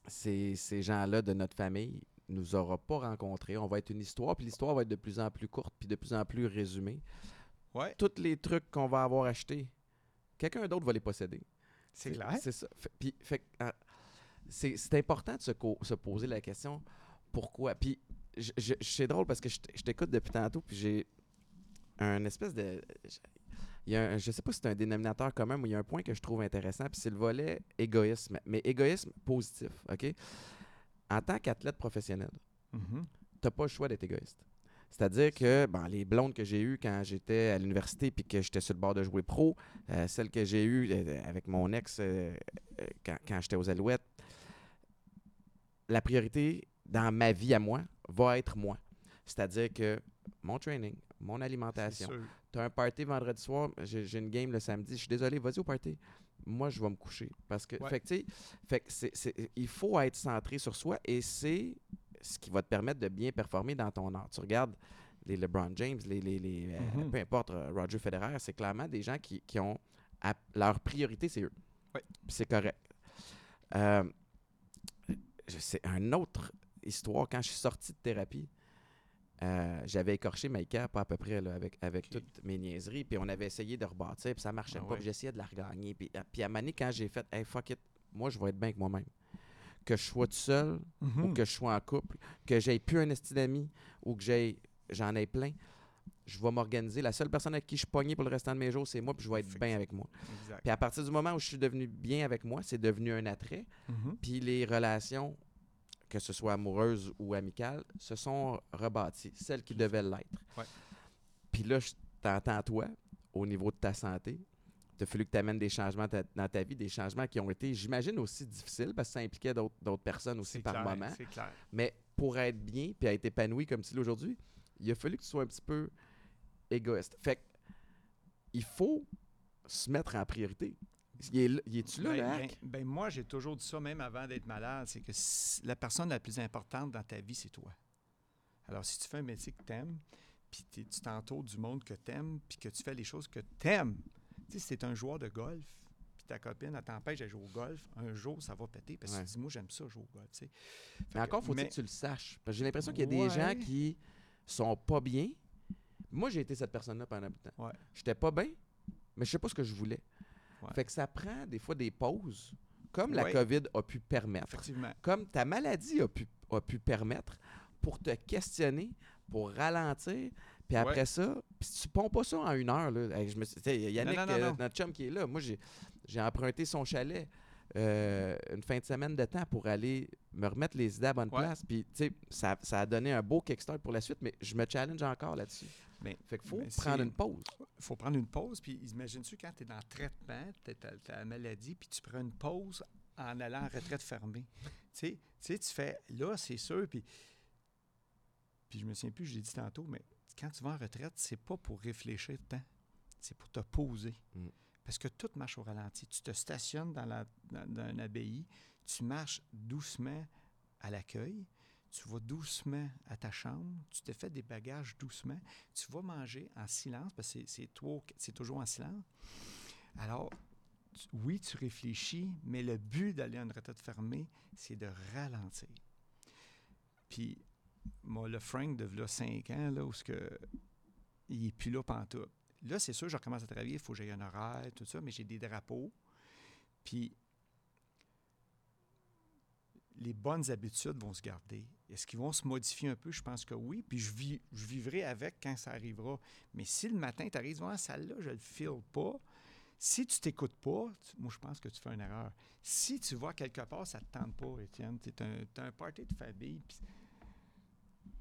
ces, ces gens-là de notre famille nous aura pas rencontrés, on va être une histoire puis l'histoire va être de plus en plus courte puis de plus en plus résumée. Ouais, Tous les trucs qu'on va avoir achetés, quelqu'un d'autre va les posséder. c'est clair. C'est ça. Fait- puis, fait ah, c'est important de se, se poser la question pourquoi? Puis, c'est drôle parce que je t'écoute depuis tantôt, puis j'ai un espèce de. Il y a un- je sais pas si c'est un dénominateur commun, mais il y a un point que je trouve intéressant, puis c'est le volet égoïsme. Mais égoïsme positif, OK? En tant qu'athlète professionnel, Mhm. t'as pas le choix d'être égoïste. C'est-à-dire que bon, les blondes que j'ai eues quand j'étais à l'université puis que j'étais sur le bord de jouer pro, euh, celles que j'ai eues euh, avec mon ex euh, quand, quand j'étais aux Alouettes, la priorité dans ma vie à moi va être moi. C'est-à-dire que mon training, mon alimentation, tu as un party vendredi soir, j'ai une game le samedi, je suis désolé, vas-y au party. Moi, je vais me coucher. Parce que, Ouais. fait que, il faut être centré sur soi et c'est ce qui va te permettre de bien performer dans ton art. Tu regardes les LeBron James, les, les, les, euh, Mhm. peu importe, euh, Roger Federer, c'est clairement des gens qui, qui ont à- leur priorité, c'est eux. Ouais. C'est correct. Euh, c'est une autre histoire. Quand je suis sorti de thérapie, euh, j'avais écorché Maïka pas à peu près là, avec, avec toutes mes niaiseries. Puis on avait essayé de rebâtir, puis ça marchait Ah pas. ouais. J'essayais de la regagner. Puis, à- puis à un moment donné, quand j'ai fait, hey, fuck it, moi, je vais être bien avec moi-même. Que je sois tout seul ou Mhm. que je sois en couple, que j'aie plus un esti d'amis ou que j'aie, j'en ai plein, je vais m'organiser. La seule personne avec qui je pogné pour le restant de mes jours, c'est moi, puis je vais être bien avec moi. Exact. Puis à partir du moment où je suis devenu bien avec moi, c'est devenu un attrait. Mhm. Puis les relations, que ce soit amoureuses ou amicales, se sont rebâties, celles qui devaient l'être. Ouais. Puis là, je t'entends toi, au niveau de ta santé. Il a fallu que tu amènes des changements ta- dans ta vie, des changements qui ont été, j'imagine, aussi difficiles parce que ça impliquait d'autres personnes aussi par clair, moment. C'est clair. Mais pour être bien puis être épanoui comme tu l'es aujourd'hui, il a fallu que tu sois un petit peu égoïste. Fait que, il faut se mettre en priorité. Il est, est-tu là, Ben- le ben- ben, moi, j'ai toujours dit ça, même avant d'être malade, c'est que la personne la plus importante dans ta vie, c'est toi. Alors, si tu fais un métier que tu aimes, puis tu t'entoures du monde que tu aimes, puis que tu fais les choses que tu aimes, tu sais, si t'es un joueur de golf, puis ta copine, elle t'empêche de jouer au golf, un jour, ça va péter, parce que Ouais. tu dis, moi, j'aime ça, jouer au golf, tu sais. Mais encore, faut-il mais- que tu le saches. J'ai l'impression qu'il y a des gens qui sont pas bien. Moi, j'ai été cette personne-là pendant un bout de temps. Ouais. J'étais pas bien, mais je sais pas ce que je voulais. Ouais. Fait que ça prend des fois des pauses, comme la. COVID a pu permettre. Comme ta maladie a pu, a pu permettre pour te questionner, pour ralentir. Puis après ça, puis si tu ponds pas ça en une heure, là, je me suis- Yannick, non, non, euh, non. notre chum qui est là, moi j'ai, j'ai emprunté son chalet euh, une fin de semaine de temps pour aller me remettre les idées à bonne Ouais. place. Puis tu sais, ça, ça a donné un beau kickstart pour la suite, mais je me challenge encore là-dessus. Mais- fait qu'il faut prendre une pause. Il faut prendre une pause, puis imagine-tu quand tu es dans le traitement, tu as la maladie, puis tu prends une pause en allant en retraite fermée. [laughs] tu sais, tu fais, là, c'est sûr, puis, puis je me souviens plus, je l'ai dit tantôt, mais quand tu vas en retraite, c'est pas pour réfléchir tant, c'est pour te poser. Mm. Parce que tout marche au ralenti. Tu te stationnes dans, la, dans, dans un abbaye, tu marches doucement à l'accueil, tu vas doucement à ta chambre, tu te fais des bagages doucement, tu vas manger en silence, parce que c'est- toujours en silence. Alors, oui, tu réfléchis, mais le but d'aller à une retraite fermée, c'est de ralentir. Puis, moi, le Frank de là, 5 ans, là, où ce que, il n'est plus là pantoute. Là, c'est sûr, je recommence à travailler, il faut que j'aille un horaire, tout ça, mais j'ai des drapeaux. Puis, les bonnes habitudes vont se garder. Est-ce qu'ils vont se modifier un peu? Je pense que oui. Puis je, vis, je vivrai avec quand ça arrivera. Mais si le matin, tu arrives, ah, celle-là, je ne le file pas. Si tu t'écoutes pas, tu- moi, je pense que tu fais une erreur. Si tu vas quelque part, ça ne te tente pas, Étienne. Tu as un party de famille, puis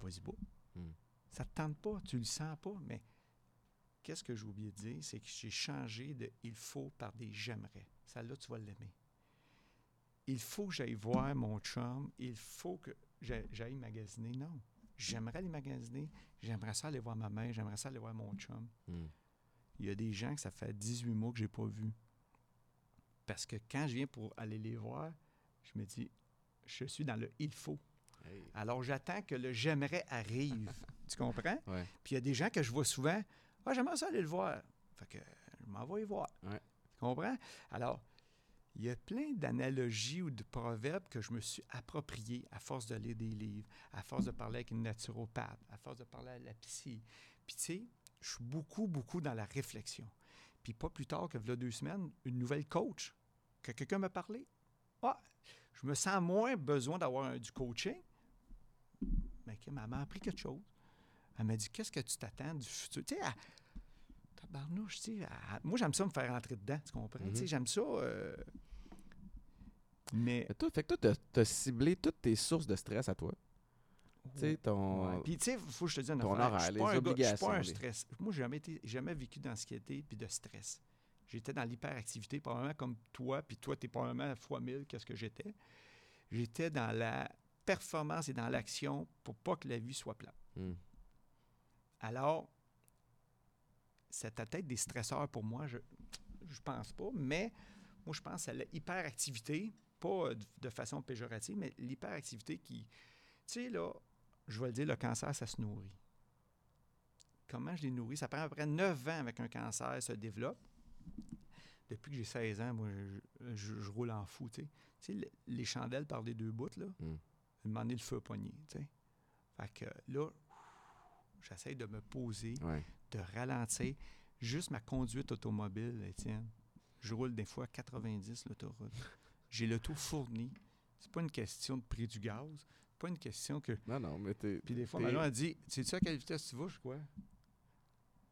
vas-y pas. Hmm. Ça ne te tente pas, tu le sens pas. Mais qu'est-ce que j'ai oublié de dire? C'est que j'ai changé de il faut par des j'aimerais. Celle-là, tu vas l'aimer il faut que j'aille voir mon chum, il faut que j'aille magasiner. Non. J'aimerais aller magasiner, j'aimerais ça aller voir ma mère, j'aimerais ça aller voir mon chum. Mm. Il y a des gens que ça fait 18 mois que je n'ai pas vu. Parce que quand je viens pour aller les voir, je me dis, je suis dans le il faut. Hey. Alors j'attends que le j'aimerais arrive. tu comprends? Ouais. Puis il y a des gens que je vois souvent, ah, j'aimerais ça aller le voir. Fait que je m'en vais y voir. Ouais. Tu comprends? Alors, il y a plein d'analogies ou de proverbes que je me suis appropriés à force de lire des livres, à force de parler avec une naturopathe, à force de parler à la psy. Puis tu sais, je suis beaucoup, beaucoup dans la réflexion. Puis pas plus tard que voilà deux semaines, une nouvelle coach, que quelqu'un m'a parlé. Ah, je me sens moins besoin d'avoir du coaching. Mais Kim, elle m'a appris quelque chose. Elle m'a dit, qu'est-ce que tu t'attends du futur? Tu sais, elle- tabarnouche, tu sais, elle- moi, j'aime ça me faire rentrer dedans, tu comprends? Tu sais, Mhm. j'aime ça. euh, mais. Toi, fait que toi, t'as as ciblé toutes tes sources de stress à toi. Tu sais, ton. Ouais. Puis, tu sais, il faut que je te dise une ton affaire. horaire, je les un gars- Je suis obligations, pas un stress. Moi, j'ai jamais, été- jamais vécu d'anxiété puis de stress. J'étais dans l'hyperactivité, probablement comme toi, puis toi, tu es probablement à fois mille qu'est-ce que j'étais. J'étais dans la performance et dans l'action pour pas que la vie soit plate. Mm. Alors, c'était peut-être des stresseurs pour moi, je je pense pas, mais moi, je pense à l'hyperactivité, pas euh, de, de façon péjorative, mais l'hyperactivité qui. Tu sais, là, je vais le dire, le cancer, ça se nourrit. Comment je l'ai nourri? Ça prend à peu près 9 ans avec un cancer se développe. Depuis que j'ai 16 ans, moi, je, je- je roule en fou, tu sais. Tu sais, le- les chandelles par les deux bouts, là, Mm. donné, le feu pogné, tu sais. Fait que là, j'essaie de me poser, Ouais. de ralentir. Juste ma conduite automobile, Étienne. Je roule des fois à 90 l'autoroute. J'ai le tout fourni. C'est pas une question de prix du gaz. Pas une question que. Non, non, mais t'es. Puis des fois, a dit Sais-tu à quelle vitesse tu vas Je quoi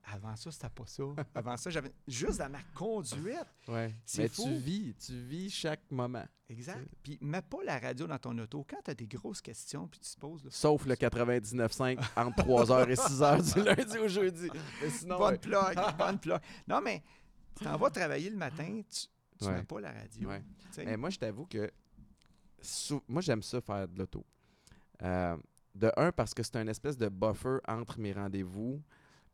Avant ça, c'était pas ça. [laughs] Avant ça, j'avais. Juste dans ma conduite. Ouais. C'est Mais fou. tu vis, tu vis chaque moment. Exact. Puis mets pas la radio dans ton auto. Quand tu as des grosses questions, puis tu te poses. là, Sauf le 99.5 entre 3h et 6h du lundi au jeudi. Mais sinon, bonne ouais. plug, [laughs] bonne plug. Non, mais tu t'en vas travailler le matin, tu, tu Ouais. mets pas la radio. Ouais. Mais moi, je t'avoue que sou- moi, j'aime ça faire de l'auto. Euh, de un, parce que c'est un espèce de buffer entre mes rendez-vous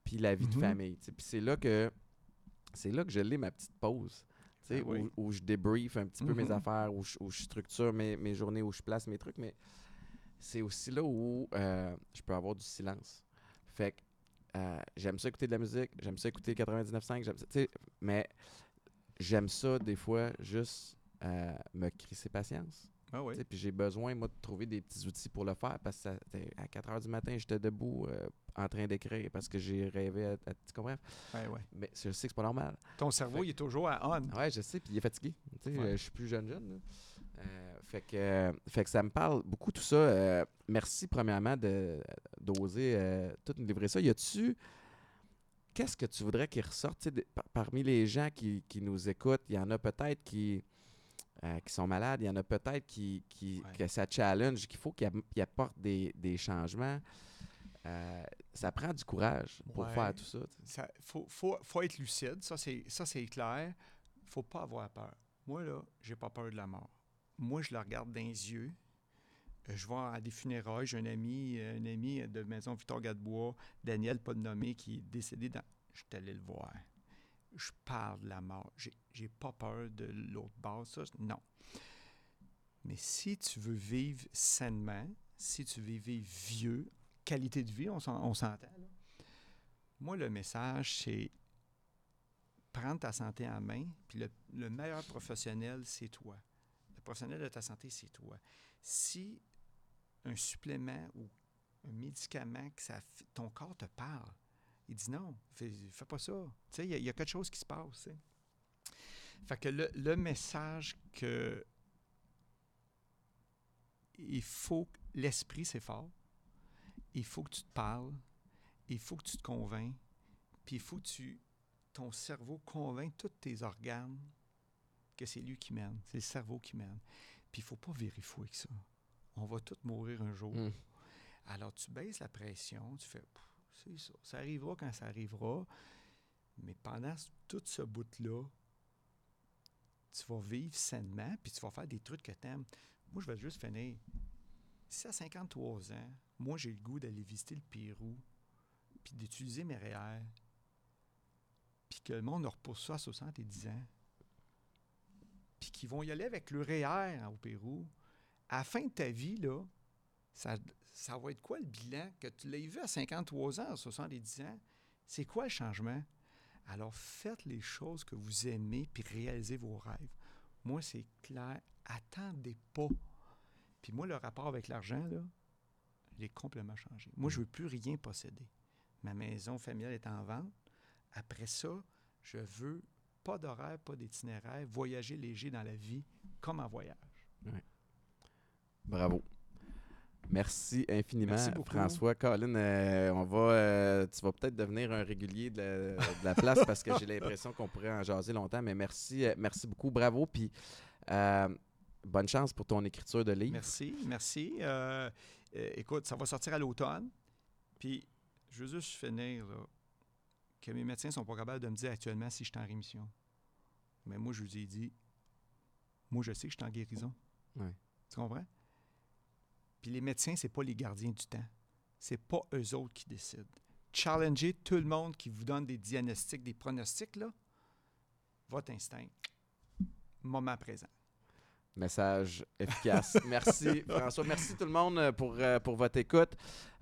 puis la vie de Mhm. famille. Puis c'est là que c'est là que je l'ai ma petite pause. Ah oui. où, où je débrief un petit peu mes Mhm. affaires, où je, où je structure mes, mes journées, où je place mes trucs. Mais c'est aussi là où euh, je peux avoir du silence. Fait que euh, j'aime ça écouter de la musique, j'aime ça écouter 99.5, j'aime ça, mais j'aime ça des fois juste euh, me crisser patience. Ah oui. Puis j'ai besoin, moi, de trouver des petits outils pour le faire parce que ça- à 4 h du matin, j'étais debout euh, en train d'écrire parce que j'ai rêvé à, à- Tu comprends? Ouais, ouais. Mais je sais que c'est pas normal. Ton cerveau, Fait- il est toujours à on. Ouais, je sais, puis il est fatigué. Tu sais, Ouais. euh, Je suis plus jeune, jeune. Euh, fait, que, euh, fait que ça me parle beaucoup tout ça. Euh, merci, premièrement, de- d'oser tout nous livrer ça. Y a-tu. Qu'est-ce que tu voudrais qu'il ressorte? De- par- parmi les gens qui, qui nous écoutent? Il y en a peut-être qui, euh, qui sont malades, il y en a peut-être qui, qui Ouais. que ça challenge, qu'il faut qu'ils apportent des, des changements. Euh, ça prend du courage pour Ouais. faire tout ça. Il faut, faut, faut être lucide, ça c'est, clair. faut pas avoir peur. Moi, là, j'ai pas peur de la mort. moi, je le regarde dans les yeux. Euh, Je vais à des funérailles. J'ai un ami, un ami de maison Victor Gadebois, Daniel, pas de nommé, qui est décédé dans. Je suis allé le voir. Je parle de la mort. J'ai pas peur de l'autre bord. Ça, non. Mais si tu veux vivre sainement, si tu veux vivre vieux, qualité de vie, on s'en- on s'entend. Moi, le message, c'est prendre ta santé en main, puis le, le meilleur professionnel, c'est toi. Le professionnel de ta santé, c'est toi. Si un supplément ou un médicament, que ça, ton corps te parle, il dit non, fais, fais pas ça. Tu sais, il y, a- quelque chose qui se passe. Fait que le, le message que il faut l'esprit, c'est fort. Il faut que tu te parles. Il faut que tu te convaincs. Puis il faut que tu, ton cerveau convainc tous tes organes que c'est lui qui mène. C'est le cerveau qui mène. Puis il ne faut pas vérifier avec ça. On va tous mourir un jour. Mm. Alors tu baisses la pression, tu fais, c'est ça. Ça arrivera quand ça arrivera. Mais pendant tout ce bout-là, tu vas vivre sainement, puis tu vas faire des trucs que tu aimes. Moi, je vais juste finir. Si à 53 ans, moi, j'ai le goût d'aller visiter le Pérou, puis d'utiliser mes REER, puis que le monde repousse ça à 70 ans, puis qu'ils vont y aller avec le REER au Pérou, à la fin de ta vie, là, ça, ça va être quoi le bilan? Que tu l'aies vu à 53 ans, à 70 ans, c'est quoi le changement? Alors, faites les choses que vous aimez, puis réalisez vos rêves. Moi, c'est clair. Attendez pas. Puis moi, le rapport avec l'argent, là, il est complètement changé. Moi, je ne veux plus rien posséder. Ma maison familiale est en vente. Après ça, je veux pas d'horaire, pas d'itinéraire, voyager léger dans la vie, comme en voyage. Bravo. Merci infiniment, Merci. François. Colin, euh, on va, euh, tu vas peut-être devenir un régulier de la, de la place parce que j'ai [laughs] l'impression qu'on pourrait en jaser longtemps. Mais merci, euh, merci beaucoup. Bravo. Puis euh, bonne chance pour ton écriture de livre. Merci, merci. Euh, euh, écoute, ça va sortir à l'automne. Puis, je veux juste finir, là, que mes médecins sont pas capables de me dire actuellement si je suis en rémission. Mais moi, je vous ai dit, moi, je sais que je suis en guérison. Tu comprends? Puis les médecins, c'est pas les gardiens du temps. C'est pas eux autres qui décident. Challengez tout le monde qui vous donne des diagnostics, des pronostics, là. Votre instinct. Moment présent. Message efficace. [laughs] Merci, François. Merci tout le monde euh, pour, euh, pour votre écoute.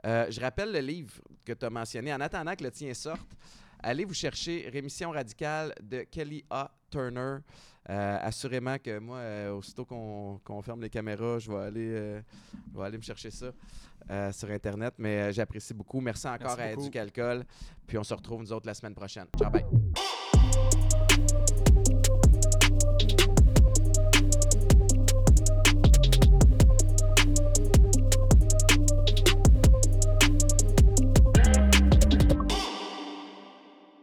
Euh, je rappelle le livre que tu as mentionné. En attendant que le tien sorte, allez vous chercher Rémission radicale de Kelly A. Turner. Euh, assurément que moi, aussitôt qu'on ferme les caméras, je vais aller, je vais aller me chercher ça sur Internet. Mais j'apprécie beaucoup. Merci encore Merci à beaucoup. Éducalcool. Puis on se retrouve nous autres la semaine prochaine. Ciao, bye.